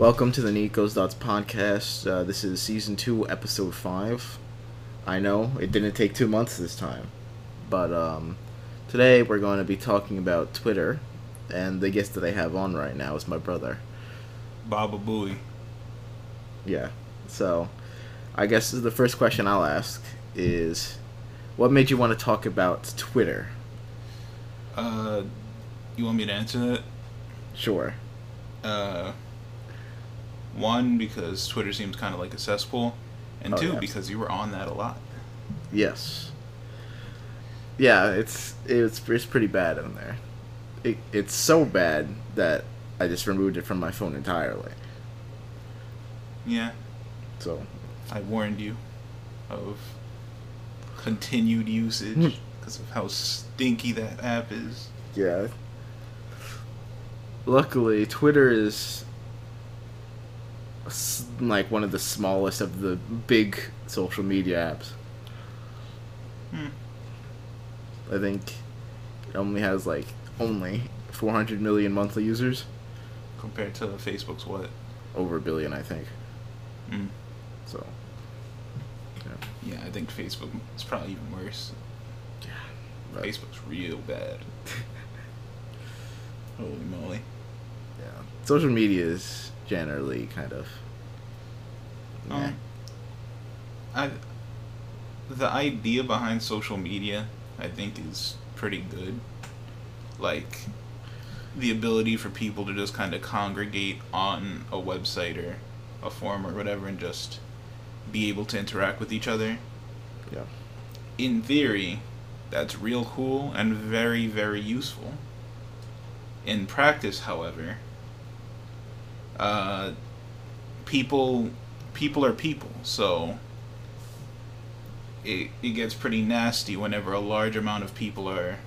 Welcome to the Nicco's Thoughts podcast. Uh, this is season two, episode five. I know it didn't take two months this time, but um, today we're going to be talking about Twitter, and the guest that I have on right now is my brother. Baba Booey. Yeah. So, I guess the first question I'll ask is, what made you want to talk about Twitter? Uh, you want me to answer that? Sure. Uh, one because Twitter seems kind of like a cesspool, and Oh, two yeah. because you were on that a lot. Yes. Yeah, it's it's it's pretty bad in there. It, it's so bad that I just removed it from my phone entirely. Yeah, So I warned you of continued usage hmm. because of how stinky that app is. yeah. Luckily, Twitter is like one of the smallest of the big social media apps. Hmm. I think it only has like only 400 million monthly users, Compared to Facebook's what? over a billion, I think. Mm. So, Yeah, yeah, I think Facebook is probably even worse. but- Facebook's real bad. Holy moly. Yeah. Social media is generally kind of. Um, I the idea behind social media, I think, is pretty good. Like the ability for people to just kind of congregate on a website or a forum or whatever, and just be able to interact with each other. Yeah. In theory, that's real cool and very, very useful. In practice, however, uh, people people are people, so it it gets pretty nasty whenever a large amount of people are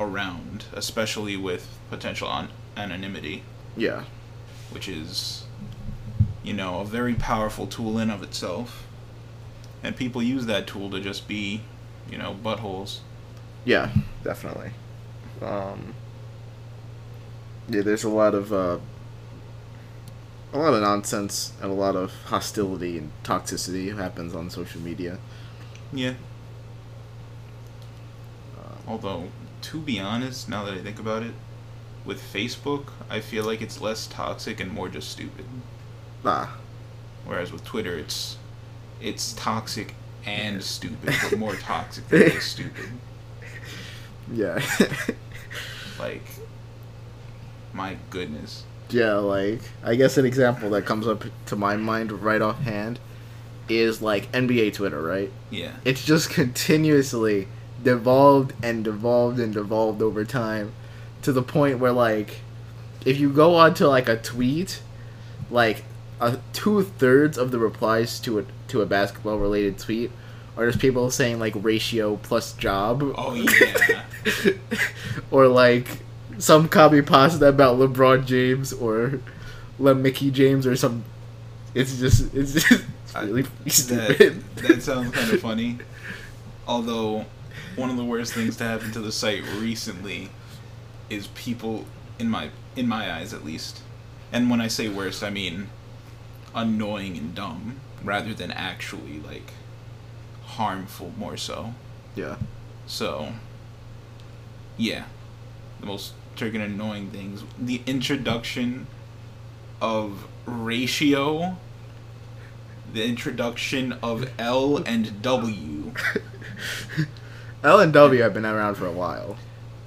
around, especially with potential an- anonymity, Yeah. which is you know a very powerful tool in of itself. And people use that tool to just be, you know, buttholes. Yeah, definitely. Um, yeah, there's a lot of uh, a lot of nonsense and a lot of hostility and toxicity happens on social media. Yeah. Um, Although, to be honest, now that I think about it, with Facebook, I feel like it's less toxic and more just stupid. ah, Whereas with Twitter, it's it's toxic and stupid, but more toxic than just stupid. yeah, Like, my goodness. Yeah. Like, I guess an example that comes up to my mind right offhand is like NBA Twitter, right? Yeah. it's just continuously devolved and devolved and devolved over time to the point where like if you go onto like a tweet like a two thirds of the replies to a to a basketball related tweet are just people saying like ratio plus job Oh, yeah. or like some copy pasta about LeBron James or Le Mickey James or some it's just it's just it's I- really that, stupid that sounds kind of funny. Although, one of the worst things to happen to the site recently is people, in my in my eyes at least, and when I say worst, I mean annoying and dumb, rather than actually like harmful more so. yeah So, yeah, the most freaking annoying things: the introduction of ratio, the introduction of L and W. L and W have been around for a while.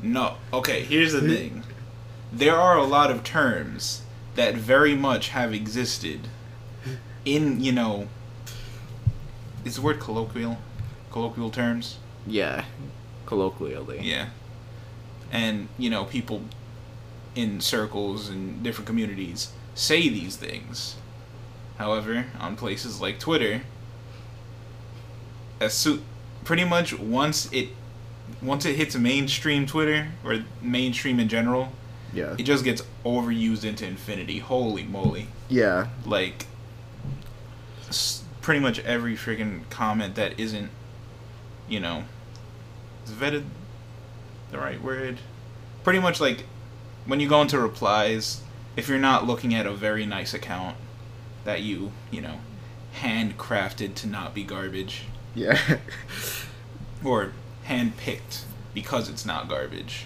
No, okay. Here's the thing: there are a lot of terms that very much have existed in you know. Is the word colloquial? Colloquial terms. Yeah, colloquially. Yeah. And, you know, people in circles and different communities say these things. However, on places like Twitter, as so- pretty much once it once it hits mainstream Twitter or mainstream in general, Yeah. it just gets overused into infinity. Holy moly. Yeah. Like s- pretty much every freaking comment that isn't you know, vetted the right word? Pretty much like when you go into replies if you're not looking at a very nice account that you, you know, handcrafted to not be garbage Yeah. or handpicked because it's not garbage,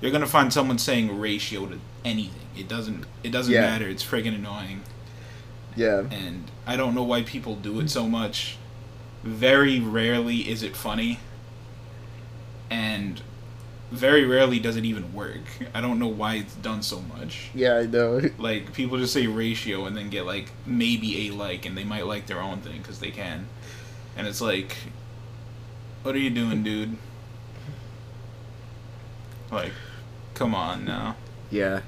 you're gonna find someone saying ratio to anything. It doesn't. It doesn't Yeah. matter. It's friggin' annoying, yeah. and I don't know why people do it so much. Very rarely is it funny, and very rarely does it even work. I don't know why it's done so much. Yeah, I know. Like people just say ratio and then get like maybe a like, and they might like their own thing because they can, and it's like, what are you doing, dude? Like, come on now. Yeah.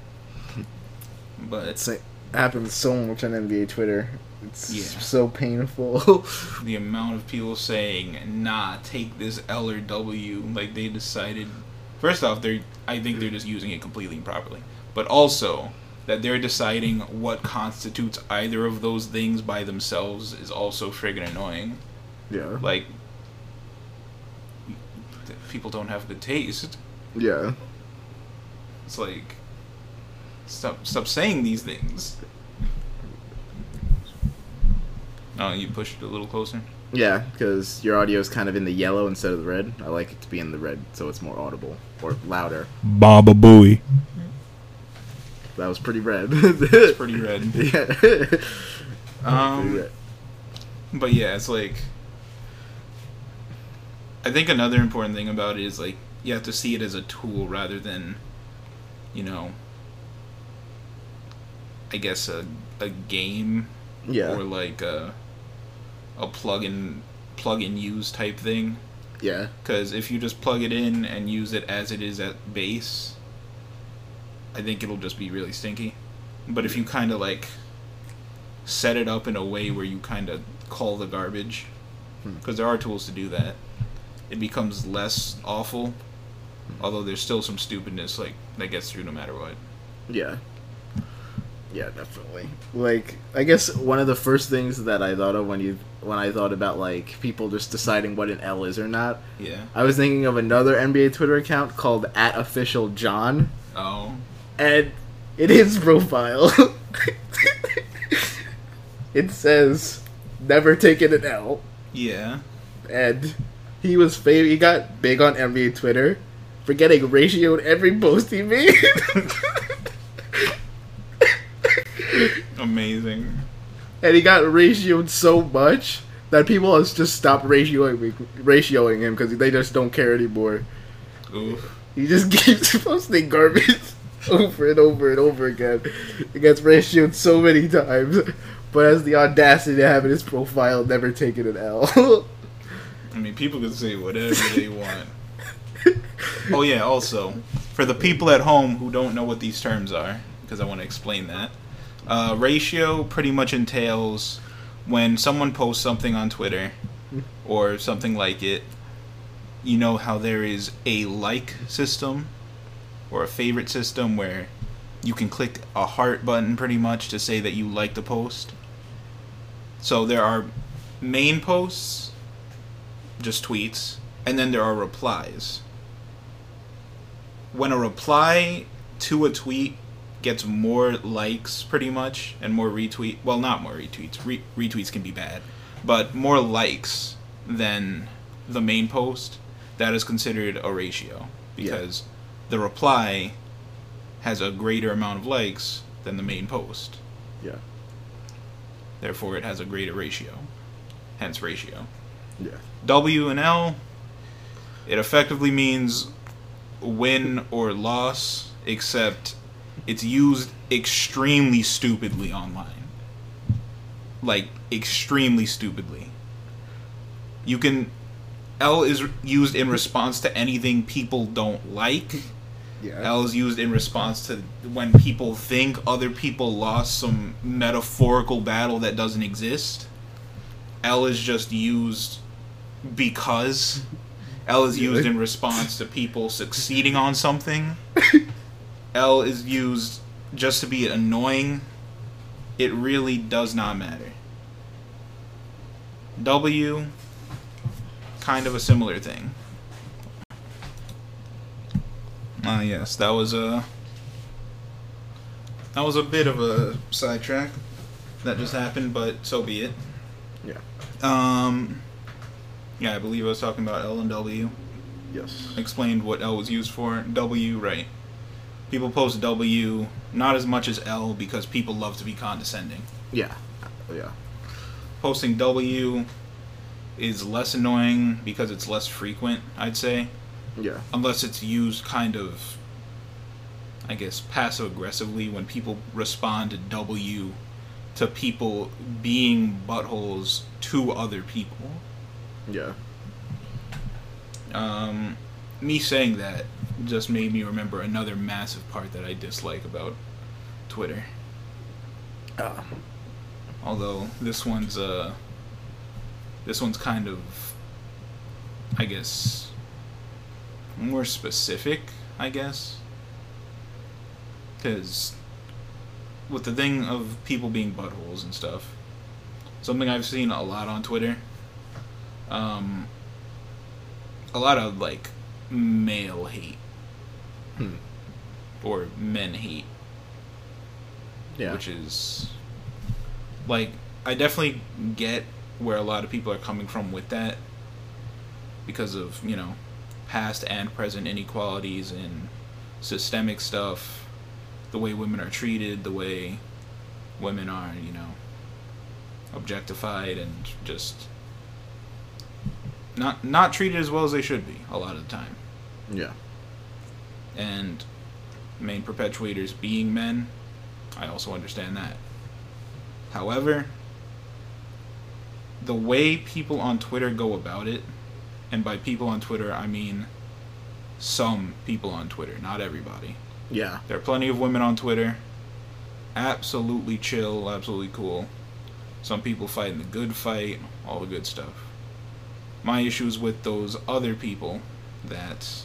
But It's like, happens so much on NBA Twitter. It's Yeah. so painful. the amount of people saying, "Nah, take this L or W," like they decided. First off, they're I think they're just using it completely improperly, but also that they're deciding what constitutes either of those things by themselves is also friggin' annoying. yeah. Like, people don't have good taste. Yeah. It's like, stop stop saying these things. Oh, you pushed it a little closer. Yeah, because your audio is kind of in the yellow instead of the red. I like it to be in the red so it's more audible or louder. Baba Booey. That was pretty red. It's pretty red. yeah. Um, Pretty red. But yeah, it's like I think another important thing about it is like you have to see it as a tool rather than you know I guess a a game yeah. or like a a plug in plug and use type thing yeah. cuz if you just plug it in and use it as it is at base I think it'll just be really stinky. But if you kind of like set it up in a way where you kind of call the garbage, Hmm. because there are tools to do that, it becomes less awful. Although there's still some stupidness like that gets through no matter what. Yeah. Yeah, definitely. Like, I guess one of the first things that I thought of when you when I thought about like people just deciding what an L is or not, Yeah. I was thinking of another NBA Twitter account called at official John, Oh. and in his profile, it says never taken an L, Yeah. and he was fam- He got big on NBA Twitter for getting ratioed every post he made. Amazing. and he got ratioed so much that people has just stopped ratioing ratioing him because they just don't care anymore. Oof. He just keeps posting garbage over and over and over again. He gets ratioed so many times, but has the audacity to have in his profile never taken an L. I mean, people can say whatever they want. Oh yeah. Also, for the people at home who don't know what these terms are, because I want to explain that, uh, ratio pretty much entails when someone posts something on Twitter or something like it. You know how there is a like system or a favorite system where you can click a heart button pretty much to say that you like the post. So there are main posts, just tweets, and then there are replies. When a reply to a tweet gets more likes, pretty much, and more retweet, well, not more retweets. Re- retweets can be bad, but more likes than the main post, that is considered a ratio because the reply has a greater amount of likes than the main post. yeah, Therefore, it has a greater ratio. Hence, ratio. yeah, W and L, it effectively means win or loss, except it's used extremely stupidly online. Like, extremely stupidly. You can. L is used in response to anything people don't like. yeah, L is used in response to when people think other people lost some metaphorical battle that doesn't exist. L is just used because. L is used in response to people succeeding on something. L is used just to be annoying. It really does not matter. W, kind of a similar thing. Ah, yes, that was a that was a bit of a sidetrack that just happened, but so be it. Yeah. Um. Yeah, I believe I was talking about L and W. Yes. Explained what L was used for. W, right? People post W not as much as L because people love to be condescending. Yeah. Yeah. Posting W is less annoying because it's less frequent, I'd say. Yeah. Unless it's used kind of, I guess, passive aggressively when people respond to W to people being buttholes to other people. Yeah. Um, me saying that just made me remember another massive part that I dislike about Twitter. Uh, Although this one's uh this one's kind of I guess more specific, I guess. Cuz with the thing of people being buttholes and stuff, something I've seen a lot on Twitter um a lot of like male hate hmm. or men hate Yeah. which is like I definitely get where a lot of people are coming from with that because of you know past and present inequalities and systemic stuff the way women are treated the way women are you know objectified and just not not treated as well as they should be a lot of the time yeah. And main perpetuators being men, I also understand that. However, the way people on Twitter go about it, and by people on Twitter, I mean some people on Twitter, not everybody. Yeah. There are plenty of women on Twitter. Absolutely chill, absolutely cool. Some people fighting the good fight, all the good stuff. My issues with those other people that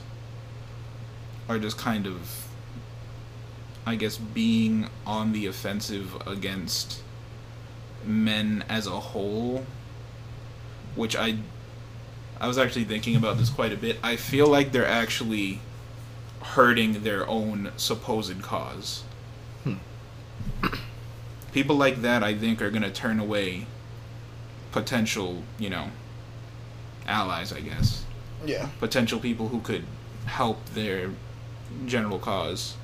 are just kind of, I guess, being on the offensive against men as a whole, which I, I was actually thinking about this quite a bit. I feel like they're actually hurting their own supposed cause. Hmm. People like that, I think, are going to turn away potential, you know, allies, I guess. Yeah. Potential people who could help their general cause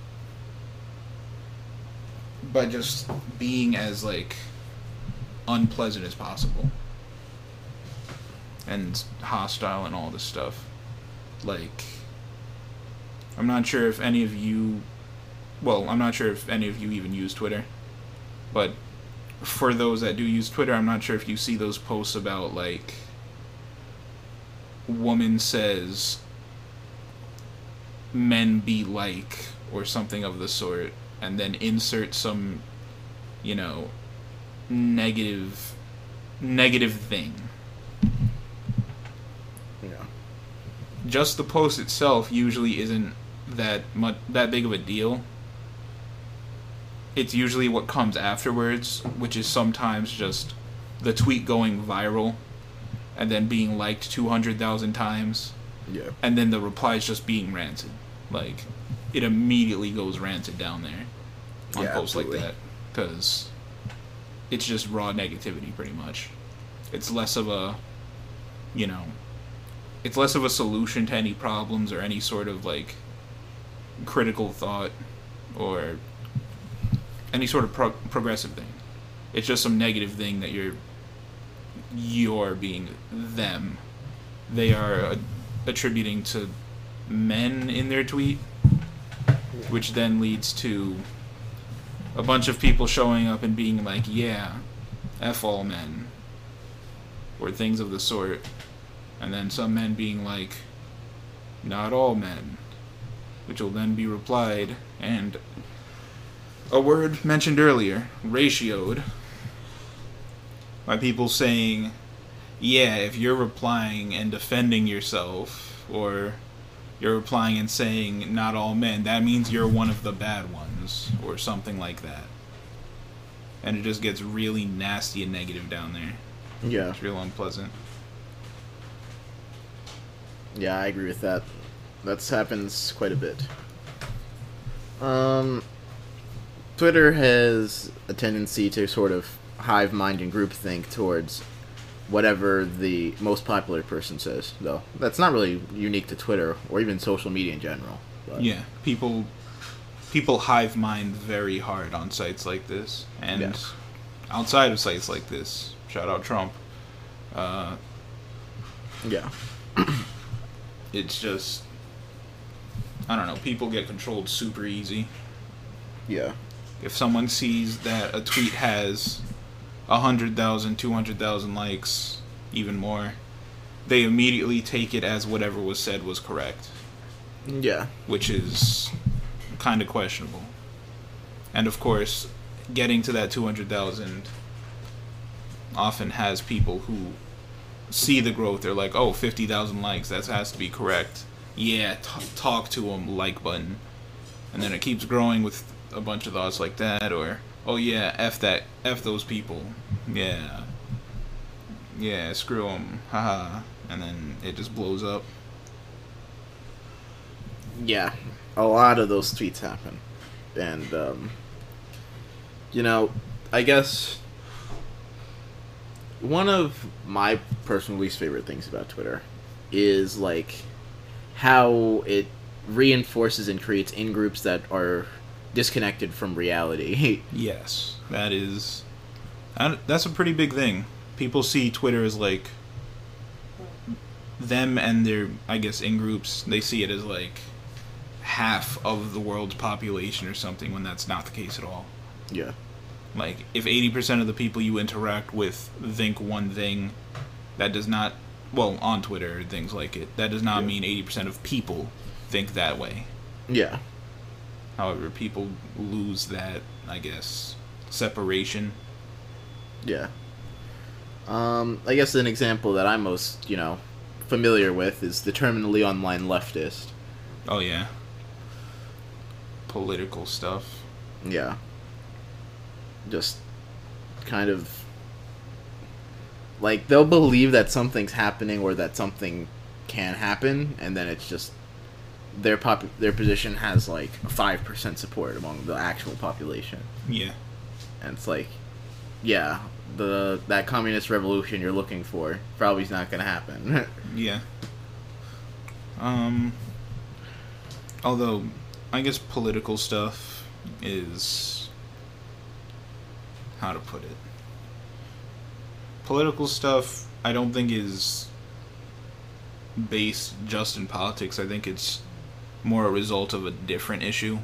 by just being as, like, unpleasant as possible. And hostile and all this stuff. Like, I'm not sure if any of you. Well, I'm not sure if any of you even use Twitter. But for those that do use Twitter, I'm not sure if you see those posts about, like, woman says men be like or something of the sort and then insert some you know negative negative thing Yeah. just the post itself usually isn't that much that big of a deal. It's usually what comes afterwards, which is sometimes just the tweet going viral and then being liked 200,000 times Yeah. and then the replies just being ranted. Like it immediately goes ranted down there on Yeah, posts absolutely. like that cuz it's just raw negativity pretty much. It's less of a you know, it's less of a solution to any problems or any sort of like critical thought or any sort of pro- progressive thing. It's just some negative thing that you're you're being them. They are uh, attributing to men in their tweet, which then leads to a bunch of people showing up and being like, "Yeah, f all men," or things of the sort, and then some men being like, "Not all men," which will then be replied and a word mentioned earlier, ratioed, by people saying, yeah, if you're replying and defending yourself, or you're replying and saying not all men, that means you're one of the bad ones, or something like that. And it just gets really nasty and negative down there. Yeah. It's real unpleasant. Yeah, I agree with that. That's happens quite a bit. Um, Twitter has a tendency to sort of hive mind and groupthink towards whatever the most popular person says, though. That's not really unique to Twitter or even social media in general. But Yeah, people people hive mind very hard on sites like this, and Yeah. outside of sites like this. Shout out Trump. Uh, Yeah. it's just I don't know. People get controlled super easy. Yeah. If someone sees that a tweet has 100,000, 200,000 likes, even more, they immediately take it as whatever was said was correct. Yeah. which is kind of questionable. And of course, getting to that 200,000 often has people who see the growth. They're like, oh, 50,000 likes, that has to be correct. Yeah, t- talk to them, like button. And then it keeps growing with a bunch of thoughts like that, or, oh yeah, F that, F those people. Yeah. Yeah, screw them, haha. And then it just blows up. Yeah, a lot of those tweets happen, and um, you know, I guess one of my personal least favorite things about Twitter is like how it reinforces and creates in groups that are disconnected from reality. Yes, that is. That's a pretty big thing. People see Twitter as like them and their, I guess, in groups. They see it as like half of the world's population or something, when that's not the case at all. yeah, Like, if 80% of the people you interact with think one thing, that does not, well, on Twitter or things like it, that does not Yeah. mean 80% of people think that way. yeah, However, people lose that, I guess, separation. yeah. Um, I guess an example that I'm most you know familiar with is the terminally online leftist. Oh yeah. Political stuff. Yeah. Just kind of like they'll believe that something's happening or that something can happen and then it's just their pop their position has like 5% support among the actual population. Yeah. And it's like yeah, the that communist revolution you're looking for probably is not going to happen. Yeah. Um although I guess political stuff is how to put it. Political stuff I don't think is based just in politics. I think it's more a result of a different issue.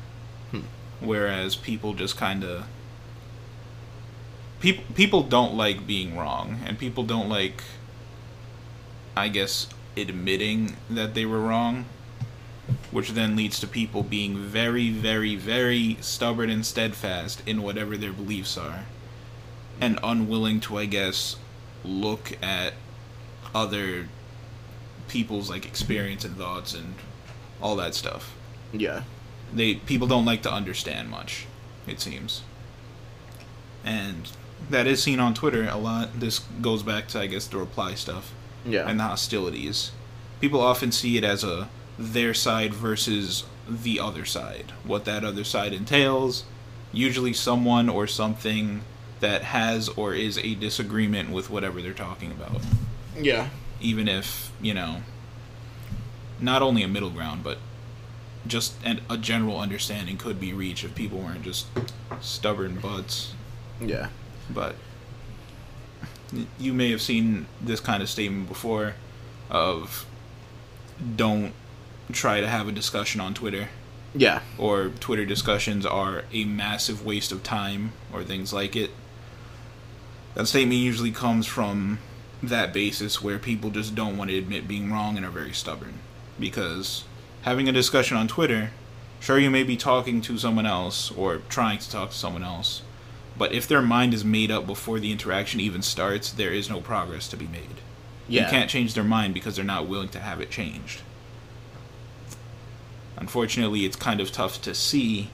Hmm. Whereas people just kind of people people don't like being wrong and people don't like I guess admitting that they were wrong which then leads to people being very very very stubborn and steadfast in whatever their beliefs are and unwilling to I guess look at other people's like experience and thoughts and all that stuff yeah. they people don't like to understand much it seems and that is seen on twitter a lot this goes back to i guess the reply stuff Yeah. and the hostilities people often see it as a their side versus the other side what that other side entails usually someone or something that has or is a disagreement with whatever they're talking about yeah. even if you know not only a middle ground but just an, a general understanding could be reached if people weren't just stubborn butts Yeah. but you may have seen this kind of statement before of don't try to have a discussion on twitter Yeah. or Twitter discussions are a massive waste of time or things like it. That statement usually comes from that basis where people just don't want to admit being wrong and are very stubborn. Because having a discussion on Twitter, sure, you may be talking to someone else or trying to talk to someone else, but if their mind is made up before the interaction even starts, there is no progress to be made. Yeah. You can't change their mind because they're not willing to have it changed. Unfortunately, it's kind of tough to see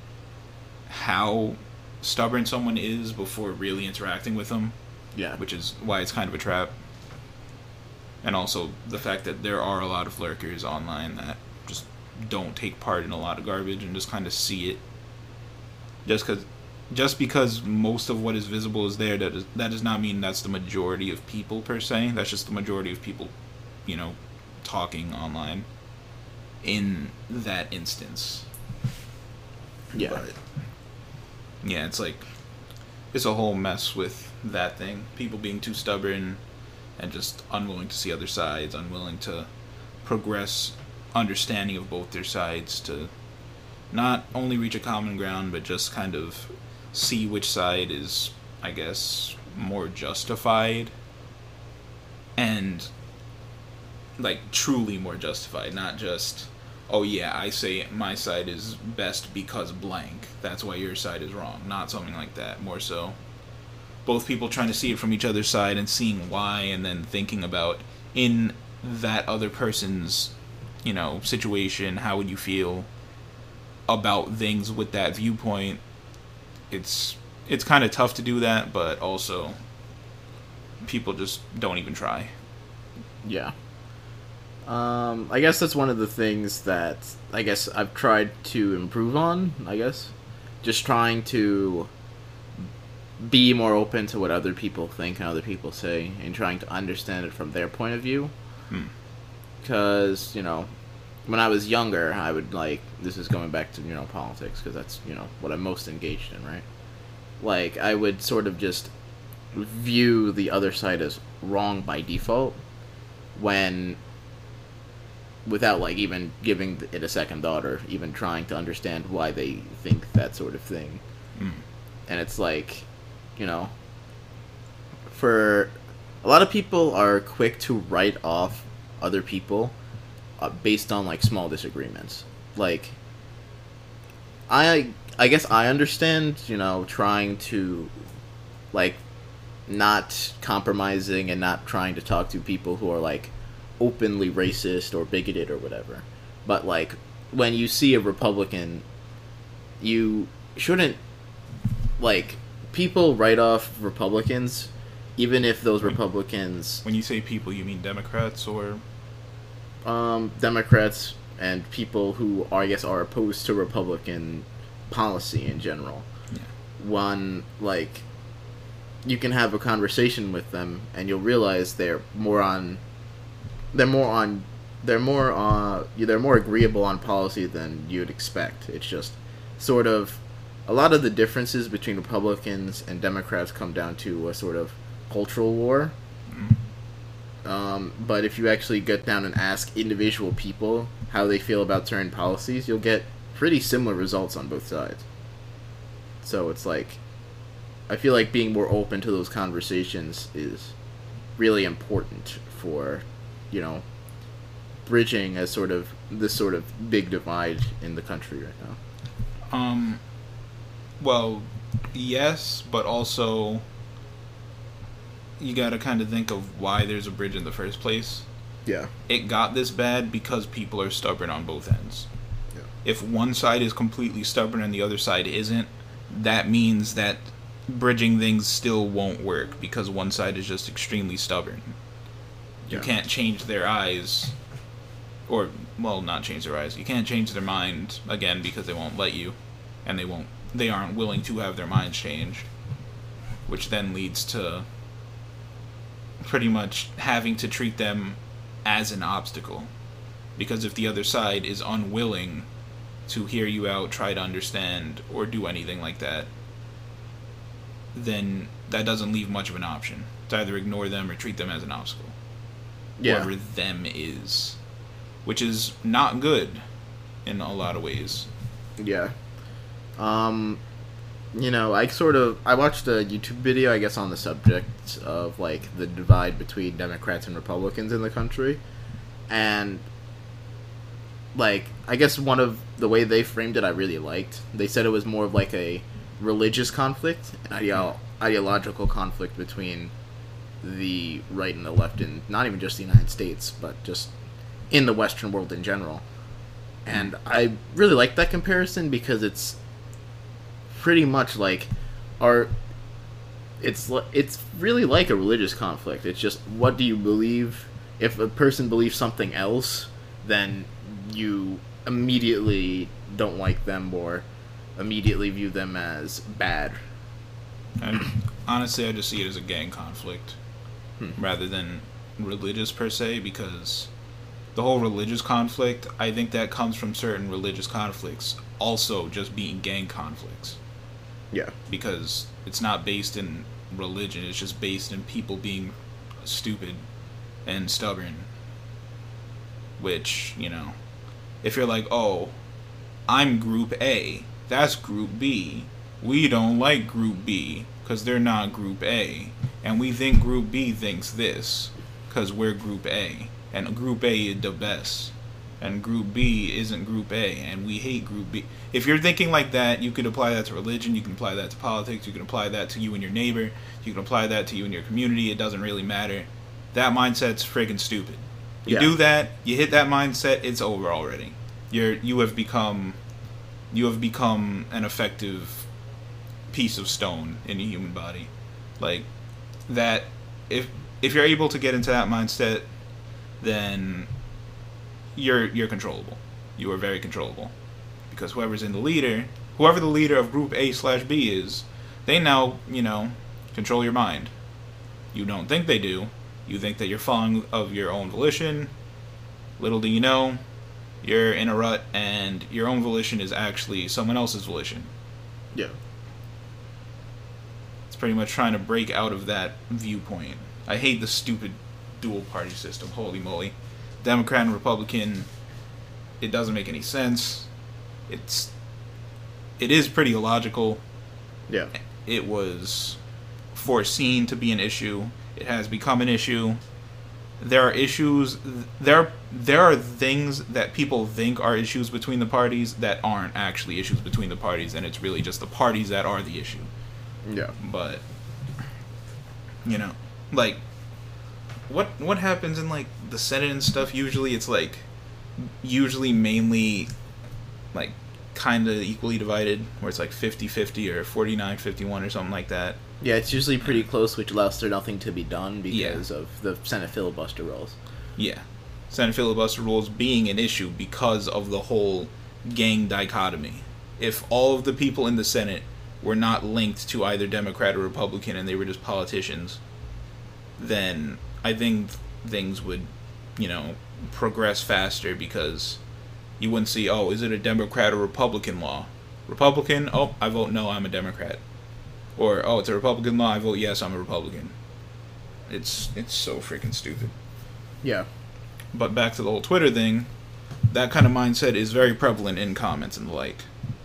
how stubborn someone is before really interacting with them, Yeah. which is why it's kind of a trap. And also the fact that there are a lot of lurkers online that just don't take part in a lot of garbage and just kind of see it. Just because just because most of what is visible is there, that is, that does not mean that's the majority of people per se. That's just the majority of people, you know, talking online. In that instance, Yeah. but yeah, it's like it's a whole mess with that thing. People being too stubborn and just unwilling to see other sides, unwilling to progress understanding of both their sides to not only reach a common ground but just kind of see which side is I guess more justified and like truly more justified, not just oh yeah, I say my side is best because blank. That's why your side is wrong. Not something like that. More so both people trying to see it from each other's side and seeing why and then thinking about in that other person's, you know, situation, how would you feel about things with that viewpoint? It's it's kind of tough to do that, but also people just don't even try. Yeah. Um, I guess that's one of the things that I guess I've tried to improve on. I guess just trying to be more open to what other people think and other people say, and trying to understand it from their point of view. Hmm. Because you know, when I was younger, I would like this is going back to you know politics because that's you know what I'm most engaged in, right? Like I would sort of just view the other side as wrong by default when without like even giving it a second thought or even trying to understand why they think that sort of thing Mm. and it's like you know. For a lot of people are quick to write off other people uh, based on like small disagreements. Like i i guess i understand you know trying to like not compromising and not trying to talk to people who are like openly racist or bigoted or whatever. But like when you see a republican you shouldn't like people write off republicans even if those republicans When you say people, you mean Democrats or um, Democrats and people who are, I guess are opposed to Republican policy in general. Yeah. One like you can have a conversation with them and you'll realize they're more on they're more on they're more uh they're more agreeable on policy than you'd expect. It's just sort of a lot of the differences between Republicans and Democrats come down to a sort of cultural war. Um, but if you actually get down and ask individual people how they feel about certain policies, you'll get pretty similar results on both sides. So it's like, I feel like being more open to those conversations is really important for, you know, bridging a sort of this sort of big divide in the country right now. Um, well, yes, but also you got to kind of think of why there's a bridge in the first place. Yeah. It got this bad because people are stubborn on both ends. Yeah. If one side is completely stubborn and the other side isn't, that means that bridging things still won't work because one side is just extremely stubborn. You Yeah. can't change their eyes or well, not change their eyes. You can't change their mind again because they won't let you and they won't they aren't willing to have their minds changed, which then leads to pretty much having to treat them as an obstacle. Because if the other side is unwilling to hear you out, try to understand, or do anything like that, then that doesn't leave much of an option. To either ignore them or treat them as an obstacle. Yeah. Whoever them is. Which is not good in a lot of ways. Yeah. Um, you know, I sort of I watched a YouTube video, I guess, on the subject of like the divide between Democrats and Republicans in the country, and like I guess one of the way they framed it, I really liked. They said it was more of like a religious conflict, an ideo- ideological conflict between the right and the left in not even just the United States, but just in the Western world in general. And I really like that comparison because it's pretty much like our it's it's really like a religious conflict. It's just what do you believe? If a person believes something else, then you immediately don't like them or immediately view them as bad. And honestly, I just see it as a gang conflict Hmm. rather than religious per se because the whole religious conflict, I think that comes from certain religious conflicts also just being gang conflicts Yeah. because it's not based in religion, it's just based in people being stupid and stubborn. Which, you know, if you're like, oh, I'm group A, that's group B, we don't like group B because they're not group A, and we think group B thinks this because we're group A, and group A is the best. And group B isn't group A, and we hate group B. If you're thinking like that, you could apply that to religion, you can apply that to politics, you can apply that to you and your neighbor, you can apply that to you and your community, it doesn't really matter. That mindset's friggin' stupid. You Yeah. do that, you hit that mindset, it's over already. You're you have become you have become an effective piece of stone in a human body. Like that if if you're able to get into that mindset, then you're you're controllable. You are very controllable. Because whoever's in the leader whoever the leader of group A slash B is, they now, you know, control your mind. You don't think they do. You think that you're following of your own volition. Little do you know, you're in a rut and your own volition is actually someone else's volition. Yeah. It's pretty much trying to break out of that viewpoint. I hate the stupid dual party system. Holy moly. Democrat and Republican, it doesn't make any sense. It's it is pretty illogical. Yeah. It was foreseen to be an issue. It has become an issue. There are issues there there are things that people think are issues between the parties that aren't actually issues between the parties and it's really just the parties that are the issue Yeah. but you know like what what happens in like the senate and stuff usually it's like usually mainly like kind of equally divided where it's like 50-50 or 49-51 or something like that Yeah, it's usually pretty close, which allows there nothing to be done Yeah. because of the Senate filibuster rules. yeah senate filibuster rules being an issue because of the whole gang dichotomy if all of the people in the senate were not linked to either democrat or republican and they were just politicians then I think things would, you know, progress faster because you wouldn't see, oh, is it a Democrat or Republican law? Republican, oh, I vote no, I'm a Democrat. Or, oh, it's a Republican law, I vote yes, I'm a Republican. It's it's so freaking stupid. Yeah. But back to the whole Twitter thing, that kind of mindset is very prevalent in comments and the like.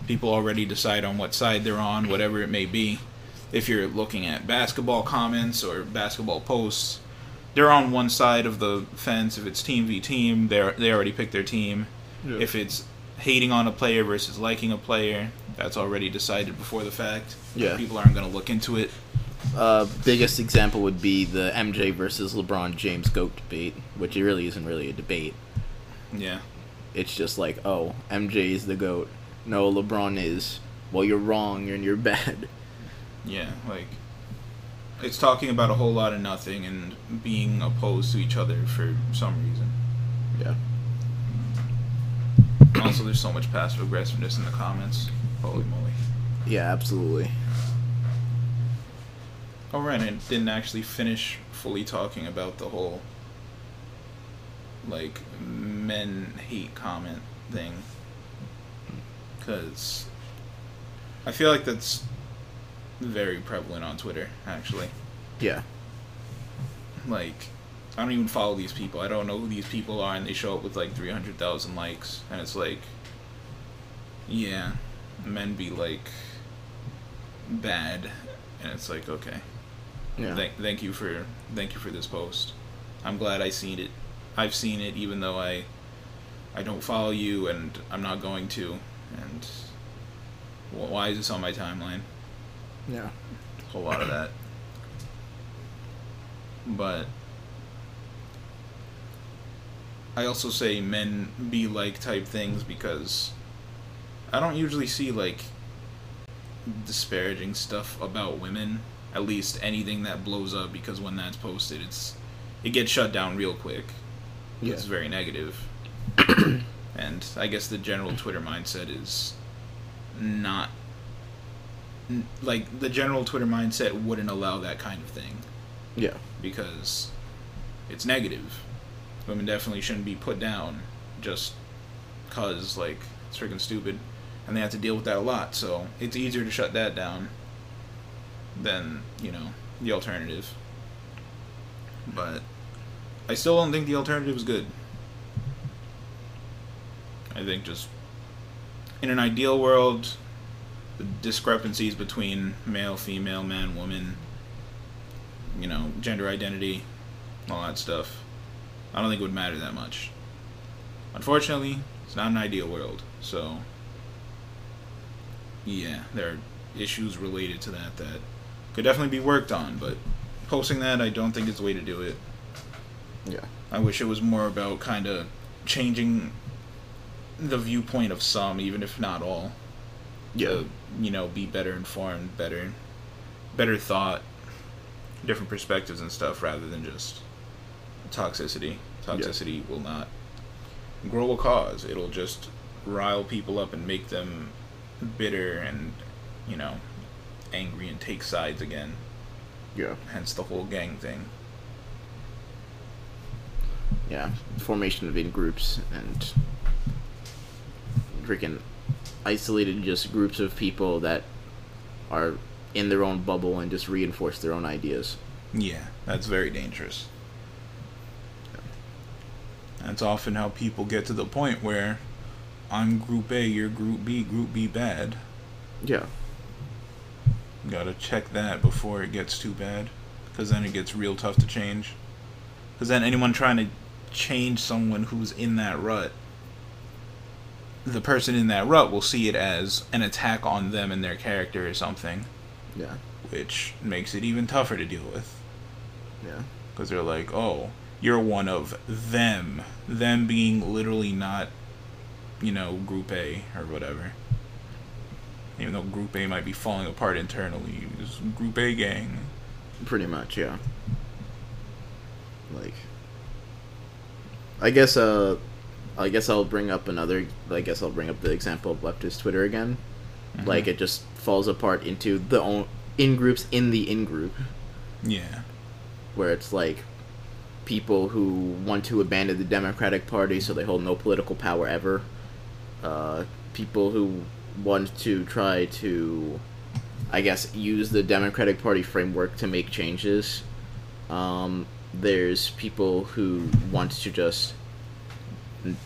People already decide on what side they're on, whatever it may be. If you're looking at basketball comments or basketball posts, they're on one side of the fence. If it's team v team, they they already picked their team. Yeah. If it's hating on a player versus liking a player, that's already decided before the fact. Yeah. People aren't going to look into it. Uh, biggest example would be the MJ versus LeBron James GOAT debate, which it really isn't really a debate. Yeah. It's just like, oh, MJ is the GOAT. No, LeBron is. Well, you're wrong you're in your bed. Yeah, like it's talking about a whole lot of nothing and being opposed to each other for some reason. Yeah. Also, there's so much passive aggressiveness in the comments. Holy moly! Yeah, absolutely. Oh right, I didn't actually finish fully talking about the whole like men hate comment thing because I feel like that's very prevalent on Twitter actually. Yeah. like I don't even follow these people. I don't know who these people are, and they show up with like three hundred thousand likes, and it's like, yeah, men be like bad, and it's like okay, Yeah. thank thank you for thank you for this post. I'm glad I seen it. I've seen it, even though I I don't follow you, and I'm not going to. And why is this on my timeline? Yeah. a whole lot of that. But I also say men be like type things because I don't usually see like disparaging stuff about women. At least anything that blows up because when that's posted, it's it gets shut down real quick. Yeah. It's very negative. and I guess the general Twitter mindset is not like the general Twitter mindset wouldn't allow that kind of thing Yeah. because it's negative. Women definitely shouldn't be put down just cause like it's freaking stupid, and they have to deal with that a lot. So it's easier to shut that down than you know the alternative. But I still don't think the alternative is good. I think just in an ideal world, discrepancies between male, female, man, woman, you know, gender identity, all that stuff, I don't think it would matter that much. Unfortunately, it's not an ideal world, so yeah, there are issues related to that that could definitely be worked on, but posting that, I don't think is the way to do it. Yeah. I wish it was more about kind of changing the viewpoint of some, even if not all. Yeah. To, you know, be better informed, better, better thought, different perspectives and stuff, rather than just toxicity. Toxicity will not grow a cause. It'll just rile people up and make them bitter and, you know, angry and take sides again. Yeah. Hence the whole gang thing. Yeah. Formation of in groups and freaking isolated just groups of people that are in their own bubble and just reinforce their own ideas. Yeah, that's very dangerous. That's often how people get to the point where I'm group A, you're group B, group B bad. Yeah. Gotta check that before it gets too bad. Because then it gets real tough to change. Because then anyone trying to change someone who's in that rut, the person in that rut will see it as an attack on them and their character or something, Yeah. which makes it even tougher to deal with. Yeah. because they're like, oh, you're one of them. Them being literally not, you know, Group A or whatever. Even though Group A might be falling apart internally, it's Group A gang. Pretty much, yeah. Like, I guess, uh, I guess I'll bring up another. I guess I'll bring up the example of leftist Twitter again. Like, it just falls apart into the own in groups in the in group, Yeah, where it's like people who want to abandon the Democratic Party so they hold no political power ever. Uh, people who want to try to, I guess, use the Democratic Party framework to make changes. Um, there's people who want to just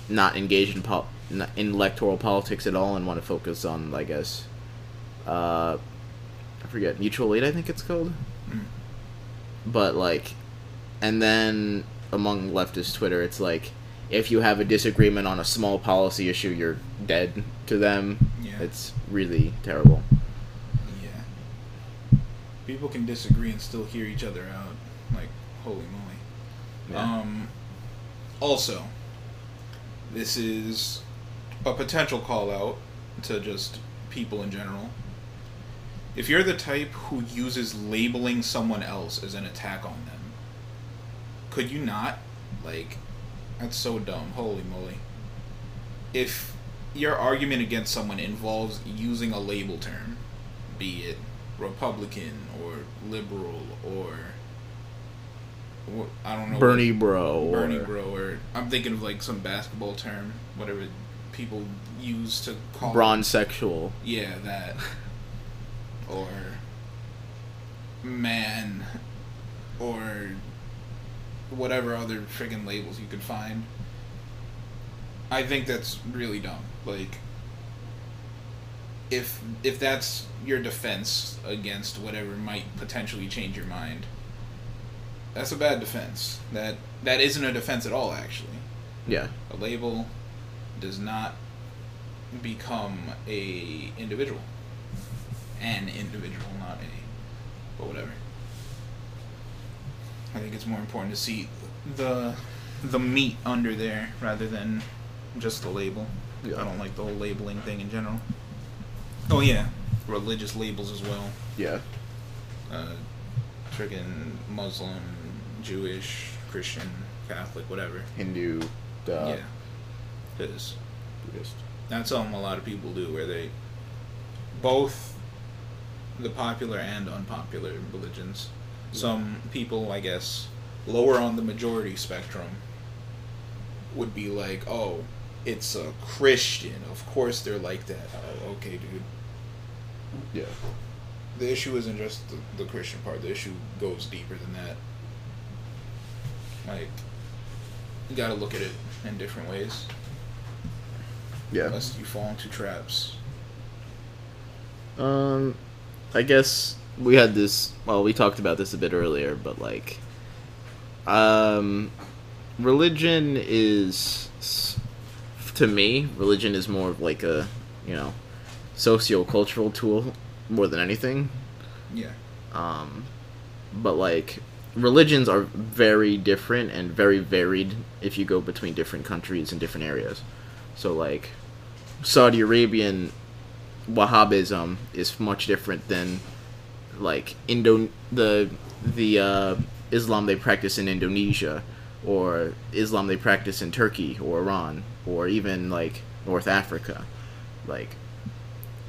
not engage in pol- in electoral politics at all and want to focus on, I guess, uh, I forget, mutual aid. I think it's called. Mm. But like, and then among leftist Twitter, it's like if you have a disagreement on a small policy issue, you're dead to them. Yeah. It's really terrible. yeah. People can disagree and still hear each other out. Like, holy moly. Yeah. Um, also, this is a potential call out to just people in general. If you're the type who uses labeling someone else as an attack on them, could you not? Like, that's so dumb. Holy moly. If your argument against someone involves using a label term, be it Republican or liberal or I don't know. Bernie Bro. Bernie or bro, or I'm thinking of like some basketball term, whatever people use to call Bronze sexual. Yeah, that. or man, or whatever other friggin' labels you could find. I think that's really dumb. Like, if if that's your defense against whatever might potentially change your mind, that's a bad defense. That that isn't a defense at all, actually. Yeah. A label does not become a individual. An individual, not a but whatever. I think it's more important to see the the meat under there rather than just the label. Yeah. I don't like the whole labeling thing in general. Oh yeah, religious labels as well. Yeah. Uh, friggin' Muslim, Jewish, Christian, Catholic, whatever. Hindu. Uh, yeah, because Buddhist. that's something a lot of people do, where they both the popular and unpopular religions. Some people, I guess, lower on the majority spectrum would be like, "Oh, it's a Christian. Of course they're like that." Oh, okay, dude. Yeah. The issue isn't just the, the Christian part. The issue goes deeper than that. Like, you gotta look at it in different ways. Yeah. Unless you fall into traps. Um, I guess we had this. Well, we talked about this a bit earlier, but like, um, religion is to me, religion is more of like a you know socio-cultural tool more than anything. Yeah. Um, but like religions are very different and very varied if you go between different countries and different areas. So like Saudi Arabian Wahhabism is much different than like Indo the the uh, Islam they practice in Indonesia or Islam they practice in Turkey or Iran or even like North Africa. Like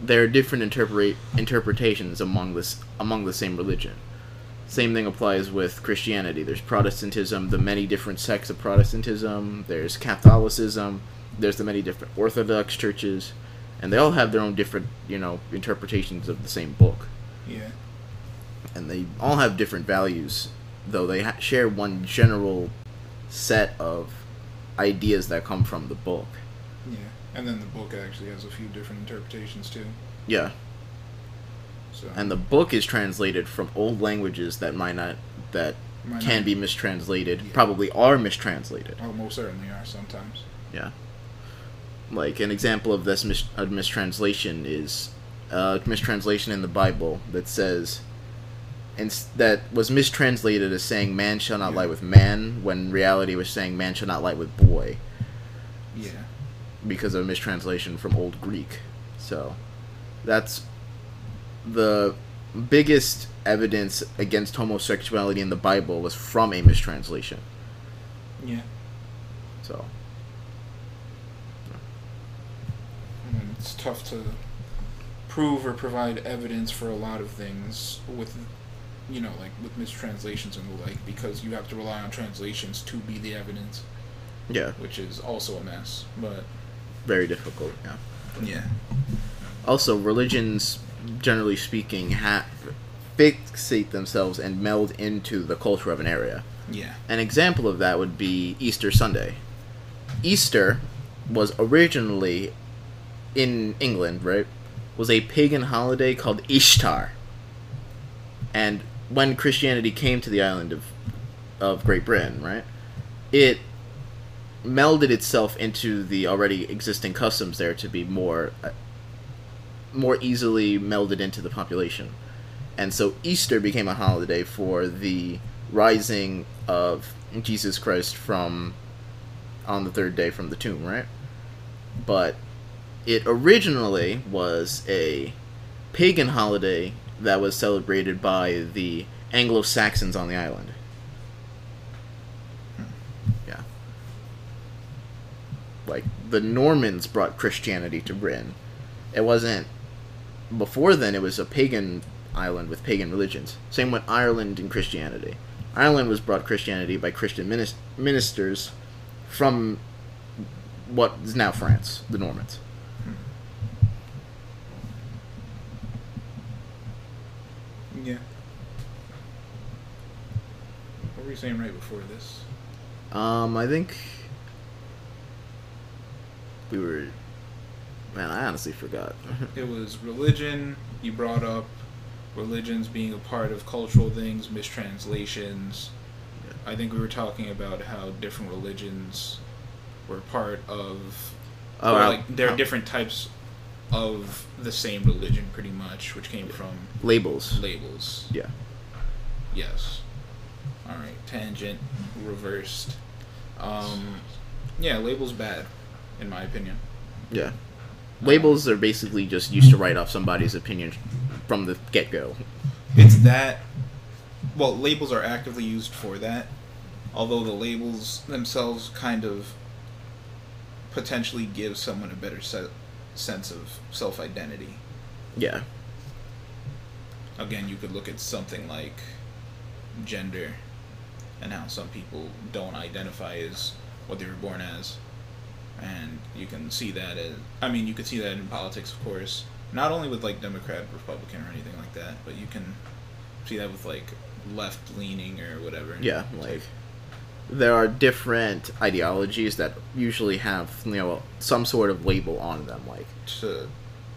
there are different interpret interpretations among this among the same religion. Same thing applies with Christianity. There's Protestantism, the many different sects of Protestantism. There's Catholicism. There's the many different Orthodox churches, and they all have their own different, you know, interpretations of the same book, Yeah. and they all have different values, though they ha- share one general set of ideas that come from the book. Yeah. And then the book actually has a few different interpretations too. Yeah, So and the book is translated from old languages that might not that Might can not- be mistranslated, Yeah. probably are mistranslated. Oh, most certainly are sometimes. Yeah. Like an example of this mis- a mistranslation is a mistranslation in the Bible that says, and that was mistranslated as saying "man shall not Yeah. lie with man," when reality was saying "man shall not lie with boy," Yeah. because of a mistranslation from Old Greek. So, that's the biggest evidence against homosexuality in the Bible was from a mistranslation. Yeah. So, And it's tough to prove or provide evidence for a lot of things with you know like with mistranslations and the like because you have to rely on translations to be the evidence yeah, which is also a mess but very difficult. Yeah. yeah also religions generally speaking ha- fixate themselves and meld into the culture of an area. Yeah. An example of that would be easter sunday. Easter was originally in england right was a pagan holiday called ishtar. And when christianity came to the island of of great britain right it melded itself into the already existing customs there to be more uh, more easily melded into the population. And so Easter became a holiday for the rising of Jesus Christ from on the third day from the tomb, right? But it originally was a pagan holiday that was celebrated by the Anglo Saxons on the island. Yeah. Like the Normans brought Christianity to Britain. It wasn't before then it was a pagan island with pagan religions. Same with Ireland and Christianity. Ireland was brought Christianity by Christian minis- ministers from what is now France, the Normans. yeah what were you saying right before this Um, I think we were. Man, I honestly forgot. it was religion you brought up religions being a part of cultural things mistranslations Yeah. i think we were talking about how different religions were part of oh, I'll- like there are different types of the same religion pretty much which came from labels. labels Yeah. yes all right tangent reversed um yeah labels bad in my opinion Yeah. Labels are basically just used to write off somebody's opinion from the get go. it's that well labels are actively used for that although the labels themselves kind of potentially give someone a better se- sense of self-identity Yeah. Again, you could look at something like gender and how some people don't identify as what they were born as. And you can see that as, I mean, you could see that in politics, of course. Not only with like Democrat, Republican, or anything like that, but you can see that with like left leaning or whatever. Yeah, like there are different ideologies that usually have you know some sort of label on them like to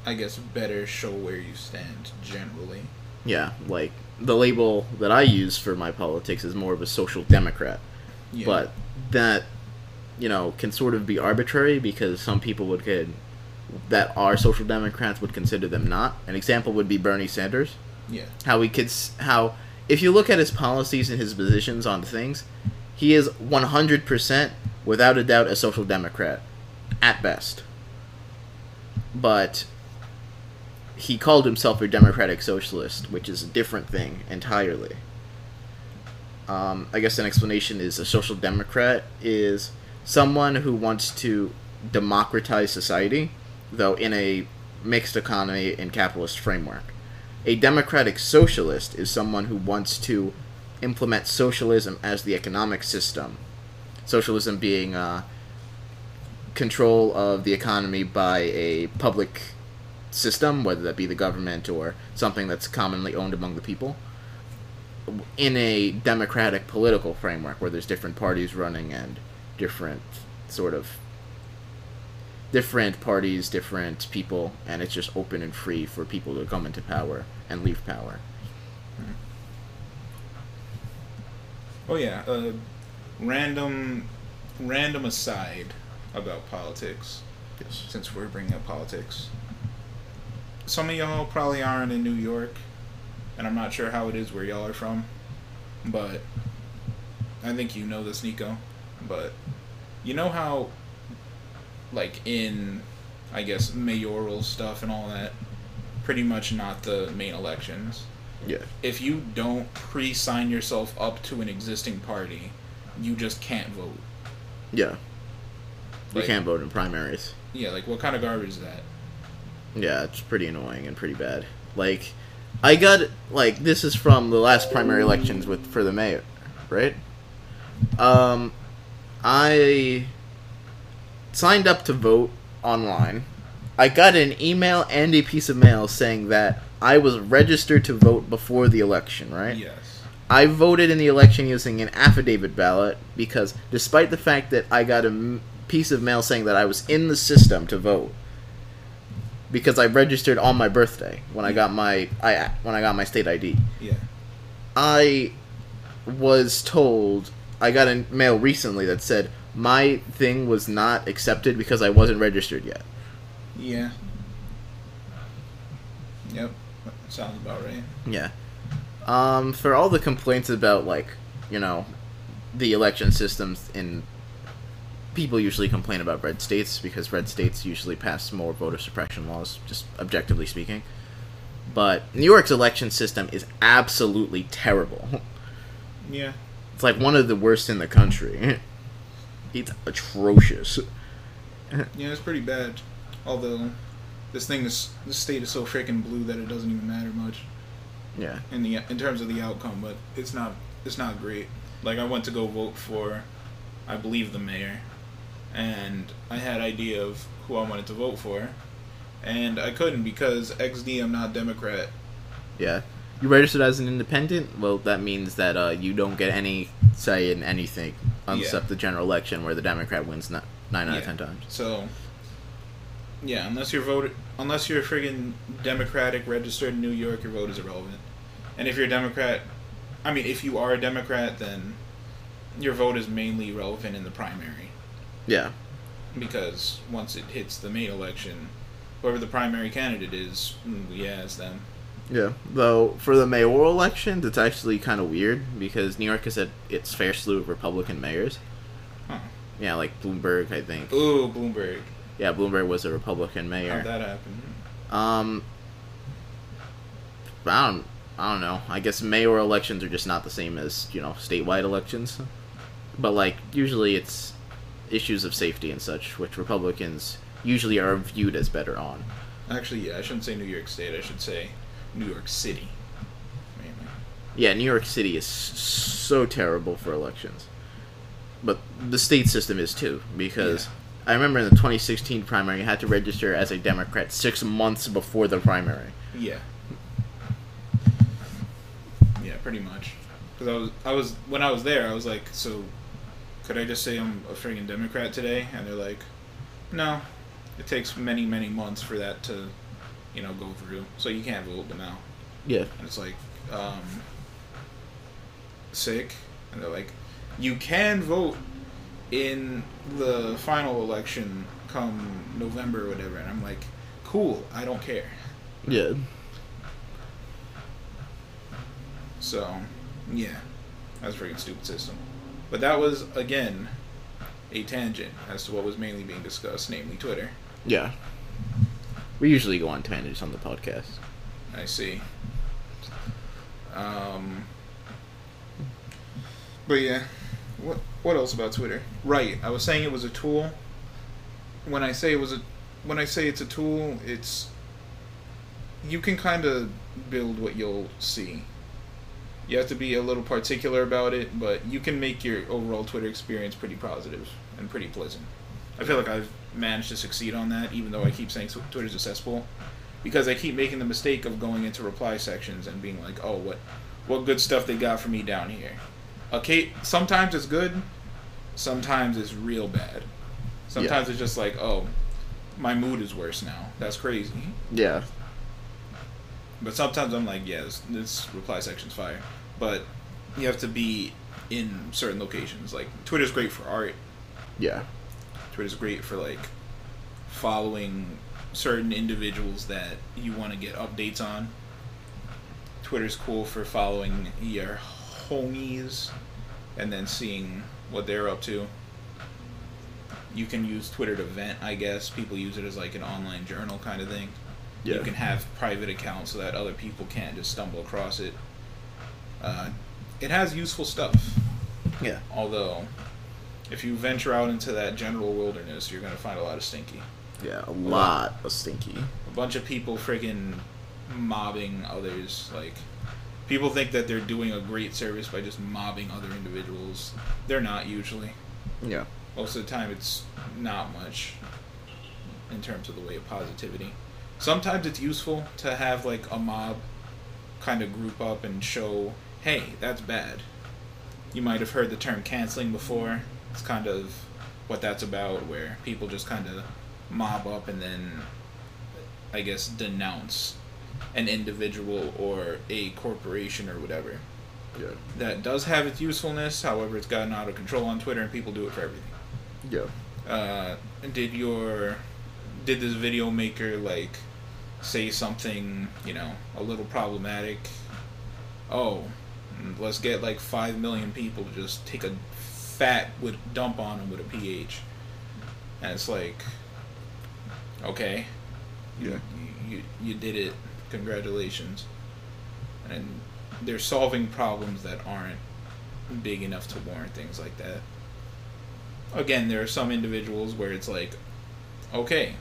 I guess better show where you stand generally. yeah like the label that I use for my politics is more of a social democrat Yeah. but that you know can sort of be arbitrary because some people would get that are social democrats would consider them not. An example would be Bernie Sanders. Yeah. how he could how if you look at his policies and his positions on things he is 100% without a doubt a social democrat at best. But he called himself a democratic socialist which is a different thing entirely. Um, i guess an explanation is a social democrat is someone who wants to democratize society though in a mixed economy and capitalist framework a democratic socialist is someone who wants to implement socialism as the economic system. Socialism being uh, control of the economy by a public system, whether that be the government or something that's commonly owned among the people, in a democratic political framework where there's different parties running and different sort of different parties, different people, and it's just open and free for people to come into power and leave power. Oh yeah. Uh, random, random aside about politics. Yes. Since we're bringing up politics, some of y'all probably aren't in New York, and I'm not sure how it is where y'all are from, but I think you know this, Nico. But you know how, like in, I guess mayoral stuff and all that, pretty much not the main elections Yeah. if you don't pre-sign yourself up to an existing party, you just can't vote. Yeah. You Like- can't vote in primaries. Yeah, like what kind of garbage is that? Yeah, it's pretty annoying and pretty bad. Like, I got like this is from the last primary elections with for the mayor, right? Um, I signed up to vote online. I got an email and a piece of mail saying that I was registered to vote before the election, right? Yes. I voted in the election using an affidavit ballot because, despite the fact that I got a m- piece of mail saying that I was in the system to vote, because I registered on my birthday when I got my I when I got my state ID, Yeah. I was told I got a mail recently that said my thing was not accepted because I wasn't registered yet. Yeah. Yep. Sounds about right. Yeah. Um, for all the complaints about like, you know, the election systems in people usually complain about red states because red states usually pass more voter suppression laws, just objectively speaking. But New York's election system is absolutely terrible. Yeah. It's like one of the worst in the country. It's atrocious. Yeah, it's pretty bad. Although, this thing is this state is so freaking blue that it doesn't even matter much Yeah. in the in terms of the outcome. But it's not it's not great. Like I went to go vote for, I believe the mayor, and I had idea of who I wanted to vote for, and I couldn't because XD I'm not Democrat. Yeah. You registered as an independent? Well, that means that uh, you don't get any say in anything except the general election where the Democrat wins ni- nine out of ten times. So, yeah, unless you're voted, unless you're friggin' Democratic registered in New York, your vote is irrelevant. And if you're a Democrat, I mean, if you are a Democrat, then your vote is mainly relevant in the primary Yeah. because once it hits the main election, whoever the primary candidate is, mm, yeah, it's them. Yeah. Though for the mayoral elections, it's actually kind of weird because New York has had its fair slew of Republican mayors. Huh. Yeah, like Bloomberg, I think. Ooh, Bloomberg. Yeah, Bloomberg was a Republican mayor. How'd that happen? Um, I don't, I don't know. I guess mayoral elections are just not the same as you know statewide elections, but like usually it's issues of safety and such, which Republicans usually are viewed as better on. Actually, yeah, I shouldn't say New York State. I should say New York City. Mainly. Yeah, New York City is so terrible for elections. But the state system is too, because Yeah. I remember in the 2016 primary, you had to register as a Democrat six months before the primary. Yeah. Yeah, pretty much. Because I was, I was when I was there, I was like, so, could I just say I'm a friggin' Democrat today? And they're like, no, it takes many, many months for that to, you know, go through. So you can't vote, but now. Yeah. And it's like, um, sick. And they're like, you can vote in the final election come November or whatever. And I'm like, cool, I don't care. Yeah. So, yeah, that's a freaking stupid system. But that was again a tangent as to what was mainly being discussed, namely Twitter. Yeah. We usually go on tangents on the podcast. I see. Um, but yeah, what what else about Twitter? Right, I was saying it was a tool. When I say it was a, when I say it's a tool, it's you can kind of build what you'll see. You have to be a little particular about it, but you can make your overall Twitter experience pretty positive and pretty pleasant. I feel like I've managed to succeed on that, even though I keep saying Tw- Twitter's a cesspool, because I keep making the mistake of going into reply sections and being like, "Oh, what, what good stuff they got for me down here." Okay, sometimes it's good, sometimes it's real bad. Sometimes it's just like, "Oh, my mood is worse now." That's crazy. Yeah. But sometimes I'm like, yeah, this, this reply section's fire. But you have to be in certain locations. Like Twitter's great for art. Yeah. Twitter's great for like following certain individuals that you want to get updates on. Twitter's cool for following your homies and then seeing what they're up to. You can use Twitter to vent, I guess. People use it as like an online journal kind of thing. Yeah. You can have private accounts so that other people can't just stumble across it. Uh, it has useful stuff. Yeah. Although, if you venture out into that general wilderness, you're gonna find a lot of stinky. Yeah. A lot of stinky. A bunch of people friggin' mobbing others. Like, people think that they're doing a great service by just mobbing other individuals. They're not usually. Yeah. Most of the time, it's not much in terms of the way of positivity. Sometimes it's useful to have like a mob kind of group up and show, hey, that's bad. You might have heard the term canceling before. It's kind of what that's about, where people just kind of mob up and then, I guess, denounce an individual or a corporation or whatever. Yeah. That does have its usefulness, however, it's gotten out of control on Twitter and people do it for everything Yeah. uh, did your did this video maker like say something you know a little problematic oh mm, let's get like 5 million people to just take a fat would dump on them with a ph and it's like okay. Yeah. you, you, you did it. Congratulations. And they're solving problems that aren't big enough to warrant things like that. Again, there are some individuals where it's like, okay,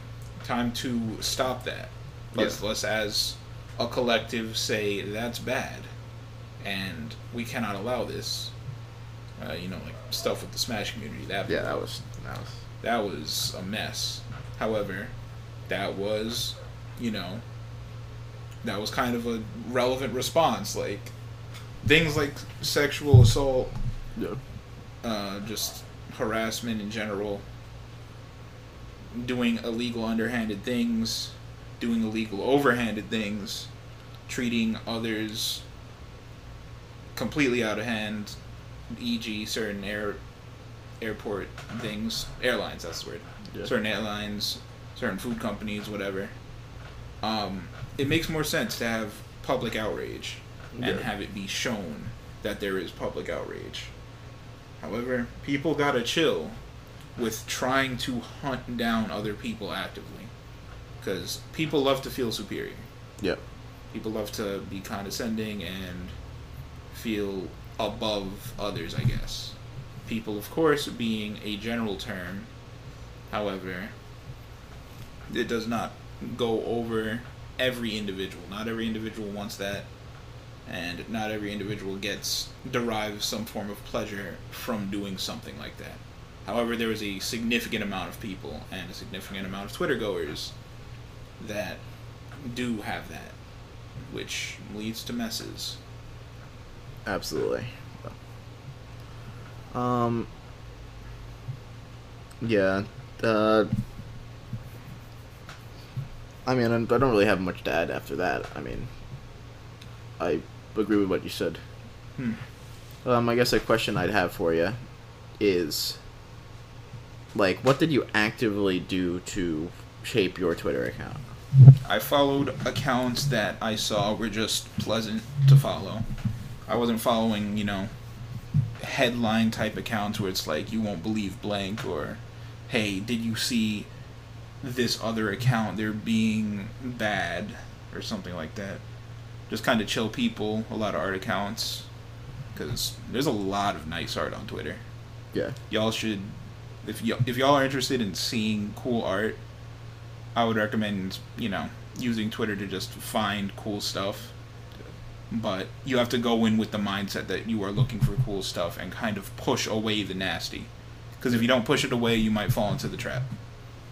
time to stop that. Let's let's as a collective say that's bad, and we cannot allow this. Uh, you know, like stuff with the Smash community. That Yeah. That was. That was. that was a mess. However, that was, you know, that was kind of a relevant response. Like things like sexual assault Yeah. uh, just harassment in general, doing illegal underhanded things, doing illegal overhanded things, treating others completely out of hand, e.g., certain air airport things, airlines. That's the word. Yeah. Certain airlines, certain food companies, whatever. Um, it makes more sense to have public outrage and Yeah. have it be shown that there is public outrage. However, people gotta chill with trying to hunt down other people actively. Because people love to feel superior. Yep. People love to be condescending and feel above others, I guess. People, of course, being a general term, however, it does not go over every individual. Not every individual wants that, and not every individual gets derives some form of pleasure from doing something like that. However, there is a significant amount of people and a significant amount of Twitter goers that do have that, which leads to messes. Absolutely. Um. Yeah. Uh. I mean, I don't really have much to add after that. I mean, I agree with what you said. Hmm. Um, I guess a question I'd have for you is, like, what did you actively do to shape your Twitter account? I followed accounts that I saw were just pleasant to follow. I wasn't following, you know, headline type accounts where it's like you won't believe blank or hey, did you see this other account they're being bad or something like that. Just kind of chill people, a lot of art accounts cuz there's a lot of nice art on Twitter. Yeah. Y'all should if y- if y'all are interested in seeing cool art, I would recommend, you know, using Twitter to just find cool stuff but you have to go in with the mindset that you are looking for cool stuff and kind of push away the nasty. Because if you don't push it away, you might fall into the trap.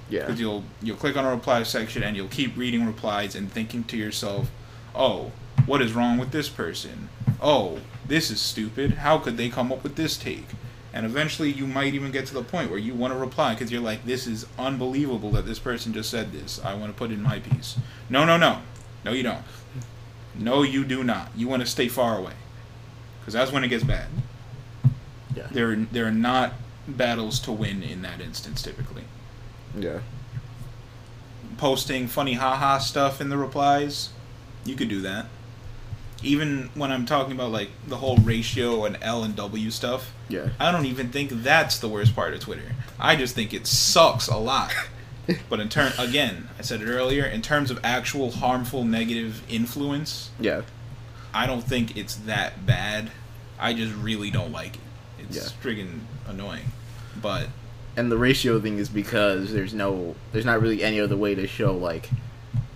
Yeah. Because you'll you'll click on a reply section and you'll keep reading replies and thinking to yourself, "Oh, what is wrong with this person? Oh, this is stupid. How could they come up with this take?" And eventually, you might even get to the point where you want to reply because you're like, "This is unbelievable that this person just said this. I want to put in my piece." No, no, no, no, you don't. No, you do not. You want to stay far away, because that's when it gets bad. Yeah. There, there are not battles to win in that instance typically. Yeah. Posting funny haha stuff in the replies, you could do that. Even when I'm talking about like the whole ratio and L and W stuff, Yeah. I don't even think that's the worst part of Twitter. I just think it sucks a lot. but in turn, again, I said it earlier. In terms of actual harmful negative influence, Yeah. I don't think it's that bad. I just really don't like it. It's Yeah. friggin' annoying. But And the ratio thing is because there's no, there's not really any other way to show like,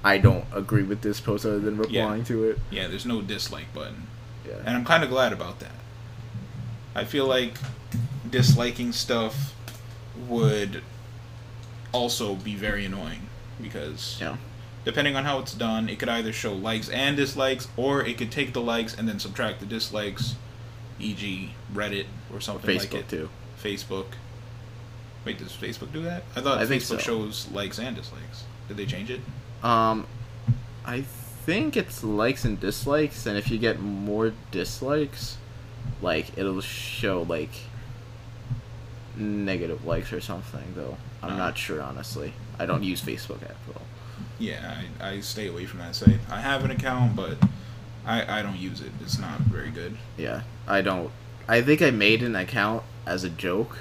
I don't agree with this post other than replying to it. yeah, there's no dislike button. Yeah. And I'm kind of glad about that. I feel like disliking stuff would also be very annoying because Yeah. depending on how it's done, it could either show likes and dislikes, or it could take the likes and then subtract the dislikes, e.g., Reddit or something like Facebook it. too. Facebook. Wait, does Facebook do that? I thought I Facebook so. shows likes and dislikes. Did they change it? Um, I think it's likes and dislikes, and if you get more dislikes, like it'll show like negative likes or something. Though I'm not sure honestly. I don't use Facebook at all. Yeah, I, I stay away from that site. I have an account, but I, I don't use it. It's not very good. Yeah, I don't. I think I made an account as a joke.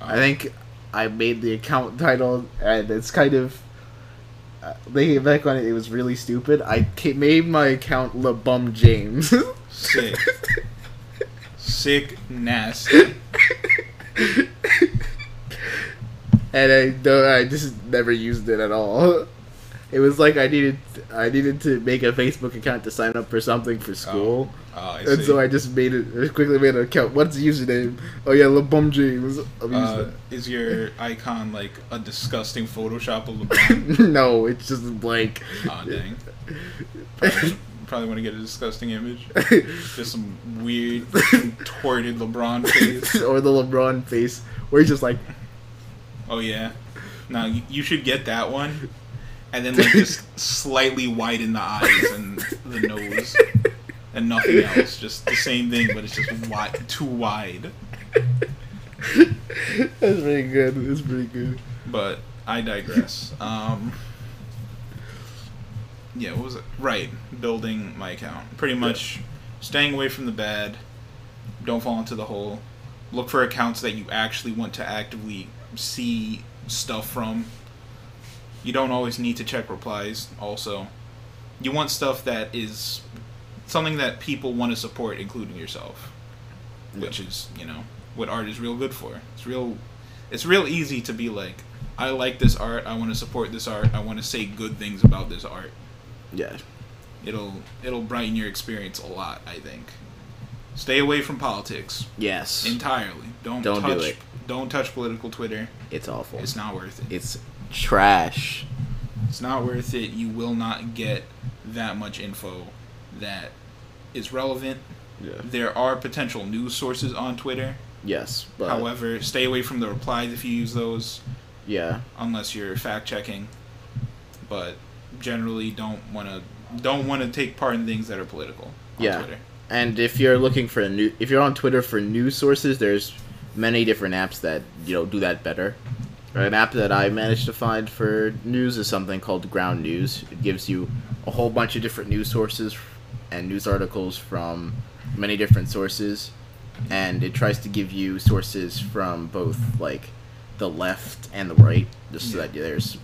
I Uh, think I made the account title, and it's kind of. Uh, thinking back on it, it was really stupid. I made my account LeBum James. Sick. Sick, nasty. and I don't, I just never used it at all. It was like I needed I needed to make a Facebook account to sign up for something for school, Oh, I and so I just made it I quickly made an account. What's the username? Oh yeah, LeBum James. Uh, is your icon like a disgusting Photoshop of LeBron? no, it's just blank. Aw, dang. Probably, probably want to get a disgusting image. Just some weird, contorted LeBron face. or the LeBron face, where he's just like, Oh yeah. Now you, should get that one, and then like just slightly widen the eyes and the nose, and nothing else. Just the same thing, but it's just wide, too wide. that's pretty good. That's pretty good. But I digress. Um, yeah, what was it? Right, building my account. Pretty much staying away from the bad. Don't fall into the hole. Look for accounts that you actually want to actively see stuff from. You don't always need to check replies, also. You want stuff that is something that people want to support, including yourself. Which is, you know, what art is real good for. It's real it's real easy to be like, I like this art. I want to support this art. I want to say good things about this art. Yeah. It'll it'll brighten your experience a lot. I think. Stay away from politics Yes. entirely. Don't Don't do touch, it. Don't touch political Twitter. it's awful. It's not worth it. It's trash. It's not worth it. You will not get that much info that is relevant. Yeah. There are potential news sources on Twitter. Yes, but However, stay away from the replies if you use those, yeah, unless you're fact checking. But generally, don't want to don't want to take part in things that are political on Yeah. Twitter. And if you're looking for a new, if you're on Twitter for news sources, there's many different apps that you know do that better. An app that I managed to find for news is something called Ground News. It gives you a whole bunch of different news sources and news articles from many different sources, and it tries to give you sources from both like the left and the right, just so Yeah. that there's,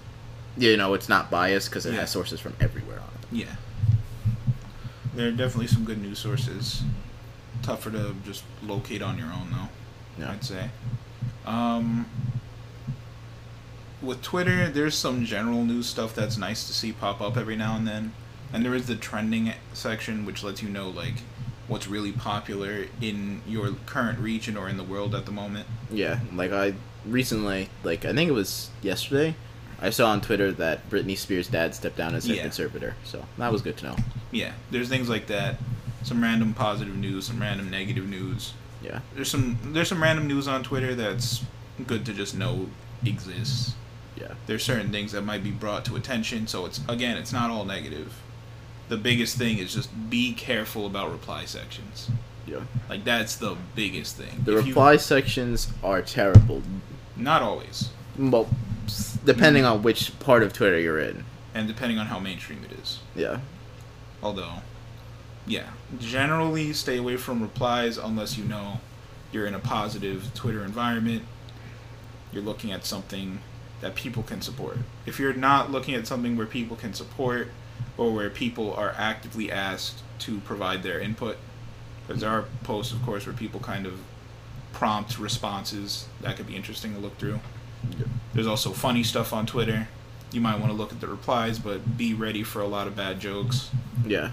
you know, it's not biased because it Yeah. has sources from everywhere on it. Yeah. There are definitely some good news sources. Tougher to just locate on your own, though. Yeah. I'd say. Um, with Twitter, there's some general news stuff that's nice to see pop up every now and then, and there is the trending section, which lets you know like what's really popular in your current region or in the world at the moment. Yeah, like I recently, like I think it was yesterday, I saw on Twitter that Britney Spears' dad stepped down as head Yeah. conservator. So that was good to know. Yeah, there's things like that. Some random positive news, some random negative news. Yeah, There's some there's some random news on Twitter that's good to just know exists. yeah, There's certain things that might be brought to attention, so it's again, it's not all negative. The biggest thing is just be careful about reply sections. yeah. Like that's the biggest thing. The If you- reply sections are terrible. not always, Well, depending mm-hmm. on which part of Twitter you're in. and depending on how mainstream it is. Yeah, Although, yeah, generally stay away from replies unless you know you're in a positive Twitter environment. You're looking at something that people can support. If you're not looking at something where people can support or where people are actively asked to provide their input, because there are posts, of course, where people kind of prompt responses that could be interesting to look through. There's also funny stuff on Twitter. You might want to look at the replies, but be ready for a lot of bad jokes. yeah,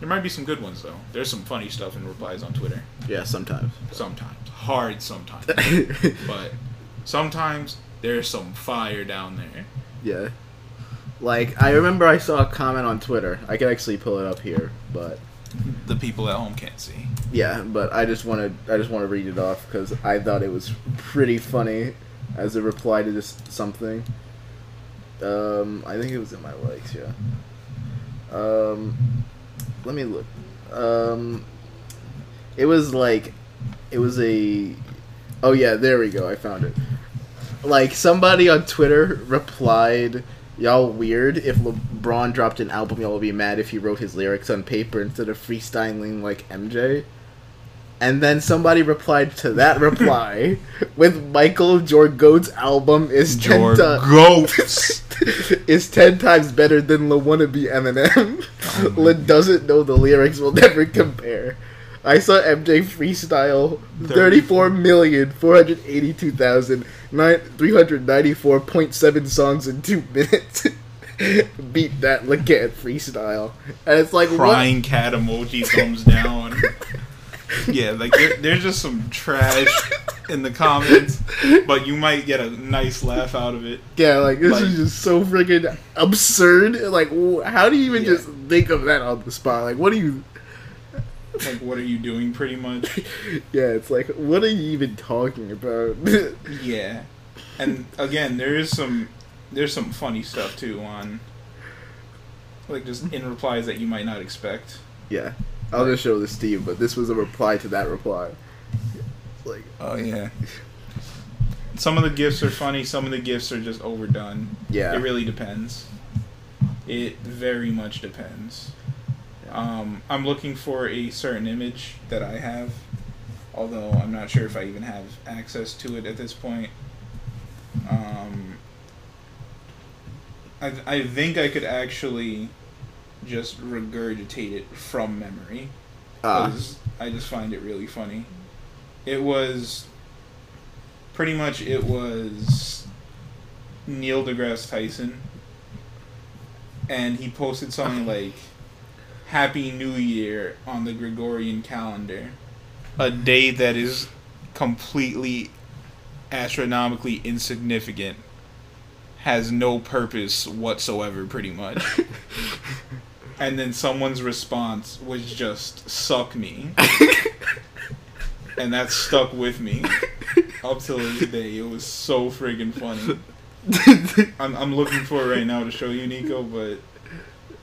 There might be some good ones though. There's some funny stuff in replies on Twitter. yeah. Sometimes. Sometimes, hard sometimes, but sometimes there's some fire down there. yeah. Like I remember, I saw a comment on Twitter. I can actually pull it up here, but The people at home can't see. Yeah, but I just want to I just want to read it off because I thought it was pretty funny as a reply to this something. Um, I think it was in my likes. Yeah. Um, let me look. Um, it was like, it was a. Oh yeah, there we go. I found it. Like somebody on Twitter replied, "Y'all weird. If LeBron dropped an album, y'all would be mad if he wrote his lyrics on paper instead of freestyling like MJ." And then somebody replied to that reply with Michael Jorgoat's album is ten times is ten times better than La Wannabe Eminem. Oh La doesn't know the lyrics will never compare. I saw MJ freestyle thirty-four million four hundred eighty-two thousand nine three hundred ninety-four point seven songs in two minutes. Beat that Leggett freestyle, and it's like what? Crying cat emoji thumbs down. Yeah, like there, there's just some trash in the comments, but you might get a nice laugh out of it. Yeah, like this Like- is just so freaking absurd. Like, how do you even Yeah. just think of that on the spot? Like, what do you? Like, what are you doing, pretty much? Yeah, it's like, what are you even talking about? Yeah, and again, there is some there's some funny stuff too on like just in replies that you might not expect. yeah, I'll just show this to you, but this was a reply to that reply. Like, Oh yeah. Some of the gifts are funny. Some of the gifts are just overdone. yeah, It really depends. It very much depends. Um, I'm looking for a certain image that I have, although I'm not sure if I even have access to it at this point. Um, I, I think I could actually just regurgitate it from memory. Ah. 'cause I just find it really funny. It was pretty much it was Neil deGrasse Tyson, and he posted something like "Happy New Year" on the Gregorian calendar, a day that is completely astronomically insignificant, has no purpose whatsoever, pretty much. and then someone's response was just "suck me," and that stuck with me up till this day. It was so friggin' funny. I'm I'm looking for it right now to show you, Nicco, but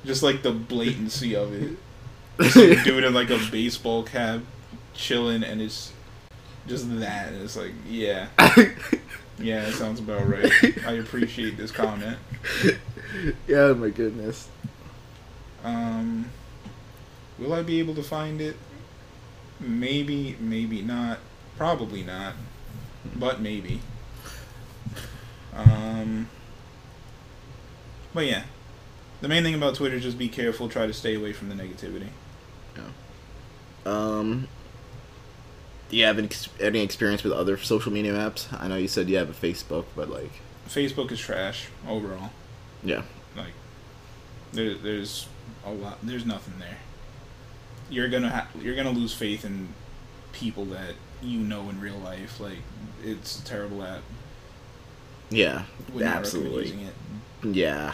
just like the blatancy of it. Just like dude in like a baseball cap, chilling, and it's just that. And it's like, yeah, yeah, that sounds about right. I appreciate this comment. yeah, my goodness. Um, will I be able to find it? Maybe, maybe not. Probably not, but maybe. Um, but yeah, the main thing about Twitter is just be careful. Try to stay away from the negativity. Yeah. Um, do you have any, any experience with other social media apps? I know you said you have a Facebook, but like, Facebook is trash overall. yeah, Like, there, there's a lot. There's nothing there. You're gonna ha- you're gonna lose faith in people that you know in real life. Like, it's a terrible app. yeah, Would absolutely, using it. yeah,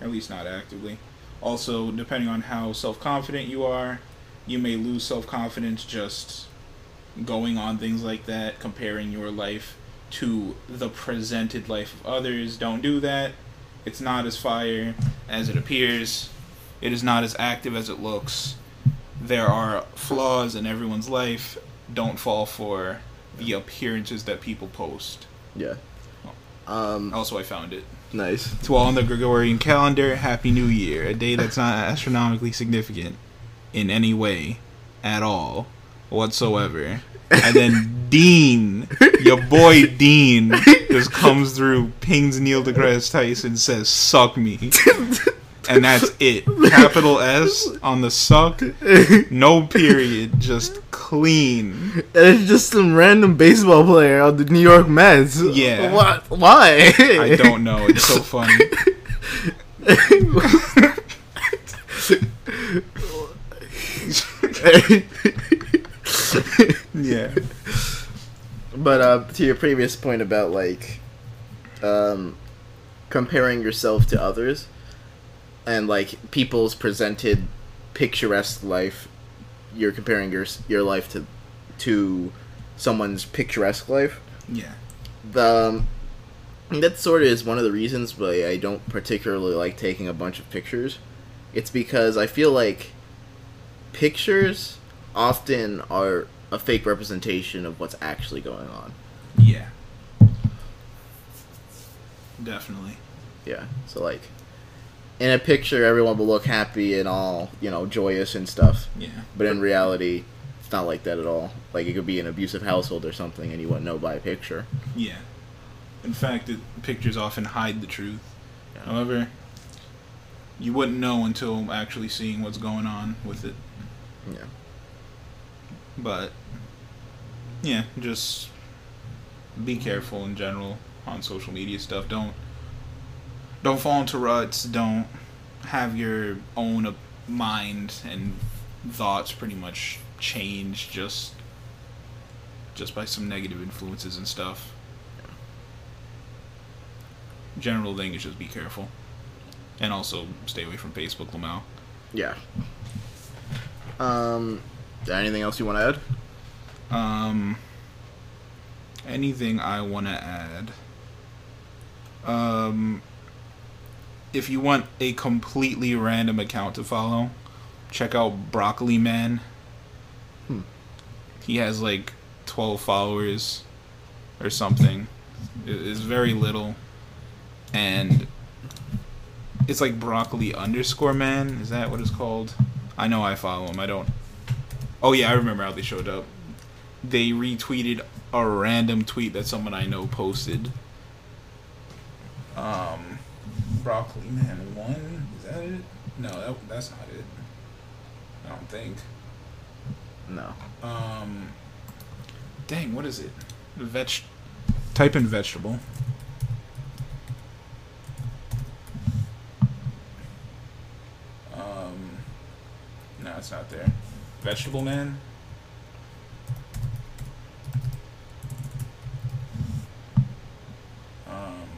at least not actively. Also, depending on how self confident you are, you may lose self confidence just going on things like that, comparing your life to the presented life of others. Don't do that. It's not as fire as it appears, it is not as active as it looks. There are flaws in everyone's life. Don't fall for the appearances that people post. yeah. Um, Also, I found it. nice. To all on the Gregorian calendar, Happy New Year, a day that's not astronomically significant in any way at all whatsoever. And then Dean, your boy Dean, just comes through, pings Neil deGrasse Tyson, says, suck me. And that's it. Capital S on the suck, no period, just clean. And it's just some random baseball player on the New York Mets. Yeah. What? Why? I don't know. It's so funny. Yeah. But uh, to your previous point about like um, comparing yourself to others and like people's presented picturesque life, you're comparing your your life to to someone's picturesque life. Yeah. The um, that sort of is one of the reasons why I don't particularly like taking a bunch of pictures. It's because I feel like pictures often are a fake representation of what's actually going on. Yeah. Definitely. Yeah. So like in a picture everyone will look happy and all, you know, joyous and stuff. Yeah. But in reality, it's not like that at all. Like it could be an abusive household or something and you wouldn't know by a picture. Yeah. In fact, it, pictures often hide the truth. Yeah. However, you wouldn't know until actually seeing what's going on with it. Yeah. But yeah, just be careful in general on social media stuff. Don't don't fall into ruts. Don't have your own mind and thoughts pretty much change just just by some negative influences and stuff. General thing is just be careful. And also stay away from Facebook, Lamau. Yeah. Um anything else you want to add? Um, anything I want to add? Um, if you want a completely random account to follow, check out Broccoli Man. Hmm. He has like 12 followers or something. It's very little. And it's like broccoli underscore man. Is that what it's called? I know I follow him. I don't. Oh yeah, I remember how they showed up. They retweeted a random tweet that someone I know posted. Um, broccoli man one is that it? No, that, that's not it. I don't think. No. Um. Dang, what is it? Veg. Type in vegetable. Um. No, it's not there. Vegetable Man. Um,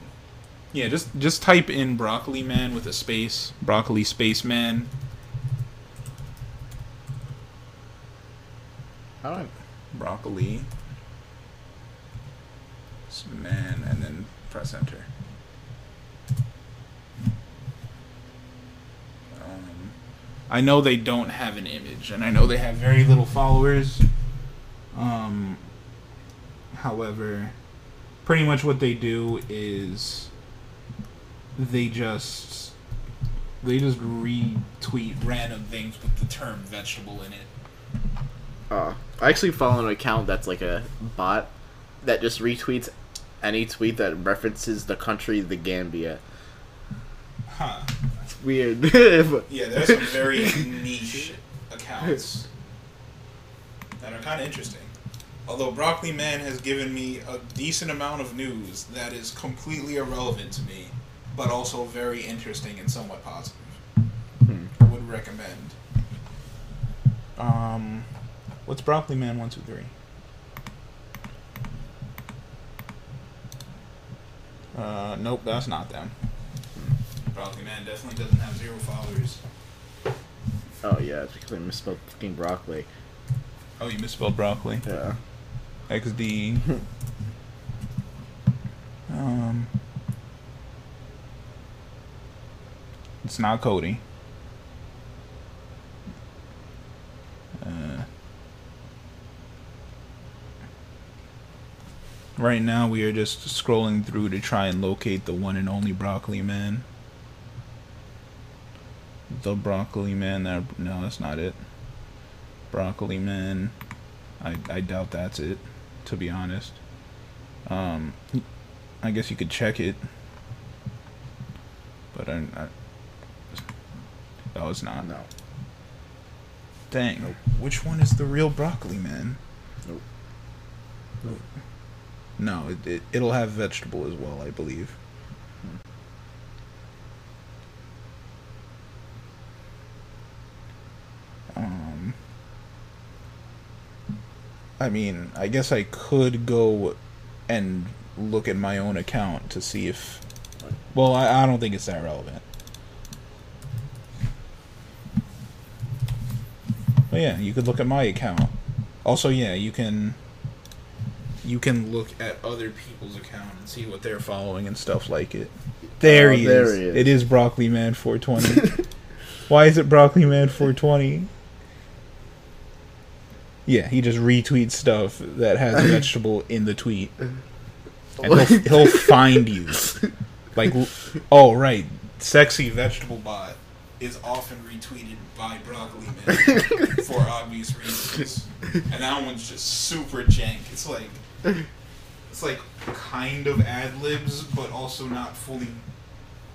yeah, just just type in broccoli man with a space, broccoli space man. How do broccoli man and then press enter um, i know they don't have an image and i know they have very little followers. Um, however pretty much what they do is they just they just retweet random things with the term vegetable in it. Uh, I actually follow an account that's like a bot that just retweets any tweet that references the country the Gambia. huh Weird. Yeah, there's some very niche accounts that are kind of interesting. Although Broccoli Man has given me a decent amount of news that is completely irrelevant to me, but also very interesting and somewhat positive. Hmm. I would recommend. Um, what's Broccoli Man one two three? Uh, nope, that's not them. Broccoli Man definitely doesn't have zero followers. oh yeah, it's because I misspelled fucking broccoli. Oh, you misspelled broccoli. Yeah. XD. um, it's not Cody. Uh, right now, we are just scrolling through to try and locate the one and only Broccoli Man. The Broccoli Man. That no, that's not it. Broccoli Man. I, I doubt that's it, to be honest. Um, I guess you could check it, but I, I oh, it's not. No. Dang. Nope. Which one is the real broccoli man? Nope. No, it, it it'll have vegetable as well, I believe. Um. I mean, I guess I could go and look at my own account to see if. Well, I, I don't think it's that relevant. But yeah, you could look at my account. Also, yeah, you can. You can look at other people's account and see what they're following and stuff like it. There, Oh, he, there is. he is. It is Broccoli Man 420. Why is it Broccoli Man 420? Yeah, he just retweets stuff that has vegetable in the tweet, and he'll, he'll find you. Like, oh right, sexy vegetable bot is often retweeted by Broccoli Man for obvious reasons, and that one's just super jank. It's like, it's like kind of ad libs, but also not fully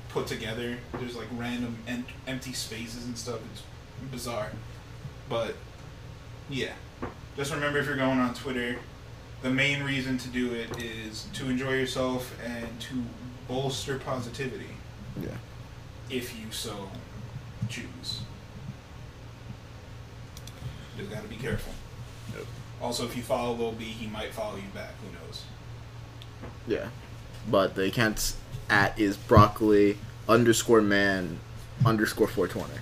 put together. There's like random en- empty spaces and stuff. It's bizarre, but yeah. Just remember if you're going on Twitter, the main reason to do it is to enjoy yourself and to bolster positivity Yeah. if you so choose. Just gotta be careful. Yep. Also, if you follow Lil B, he might follow you back. Who knows? Yeah. But the account's at is broccoli underscore man underscore 420.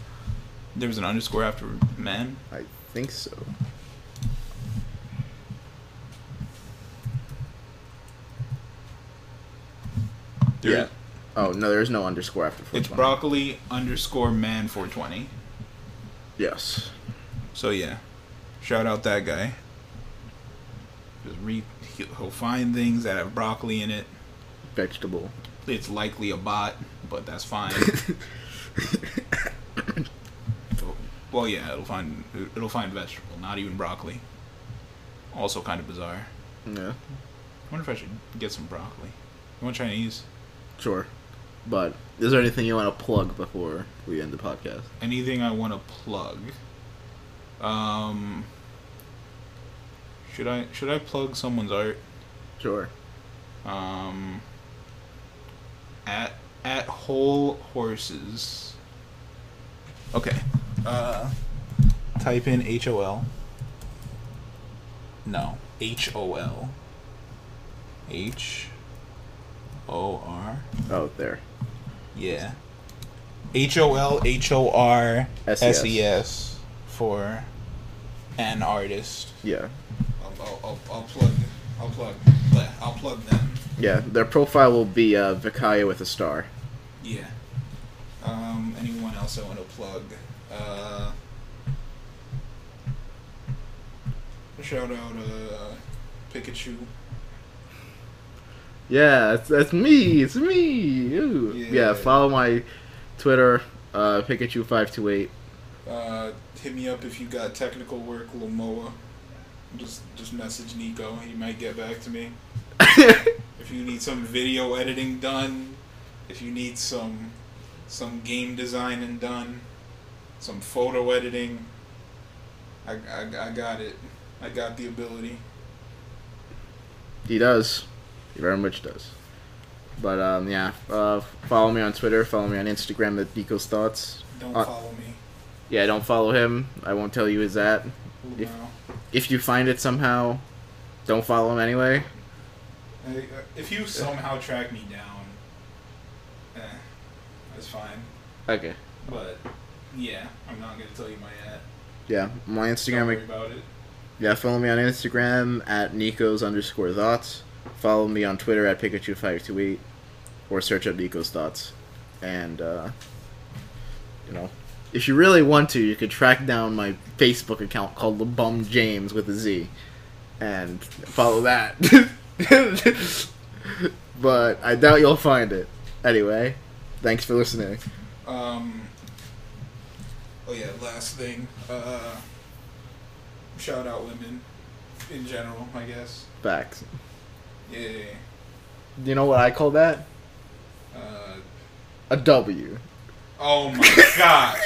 There was an underscore after man. I think so. There- yeah. Oh, no, there's no underscore after 420. It's broccoli underscore man 420. Yes. So yeah, shout out that guy. Just re- he'll he'll find things that have broccoli in it. Vegetable. It's likely a bot, but that's fine. well, yeah, it'll find it'll find vegetable, not even broccoli. Also, kind of bizarre. yeah. I wonder if I should get some broccoli. You want Chinese? Sure. But is there anything you want to plug before we end the podcast? Anything I want to plug? Um, should I should I plug someone's art? Sure. Um, at at whole horses. Okay. Uh, type in H O L. No, H O L. H O R. Oh, there. Yeah. H O L H O R S E S for an artist. Yeah. I'll, I'll, I'll, I'll plug. I'll plug. I'll plug them. Yeah. Their profile will be uh, Vikaya with a star. Yeah. Um, anyone else I want to plug? Uh, shout out uh, Pikachu. Yeah, that's, that's me. It's me. Yeah. Yeah. Follow my Twitter, uh, Pikachu five two eight. Uh, hit me up if you got technical work, Lamoa. Just just message Nicco. He might get back to me. If you need some video editing done, if you need some some game designing done, some photo editing, I, I, I got it. I got the ability. He does. He very much does. But um, yeah. Uh, follow me on Twitter. Follow me on Instagram. At Nicco's thoughts. Don't Uh, follow me. Yeah, don't follow him. I won't tell you his at. if- No. If you find it somehow, don't follow him anyway. Uh, If you somehow track me down, eh, that's fine. Okay. But yeah, I'm not gonna tell you my at. Yeah, my Don't Instagram. worry about it. Yeah, follow me on Instagram at Nicco's underscore thoughts. Follow me on Twitter at Pikachu528 or search up Nicco's thoughts. And, uh, you know, if you really want to, you could track down my Facebook account called The Bum James with a Z and follow that. but I doubt you'll find it. Anyway, thanks for listening. Um. Oh yeah, last thing. Uh. Shout out women, in general, I guess. Facts. Yeah. Do You know what I call that? Uh. A W. Oh my gosh.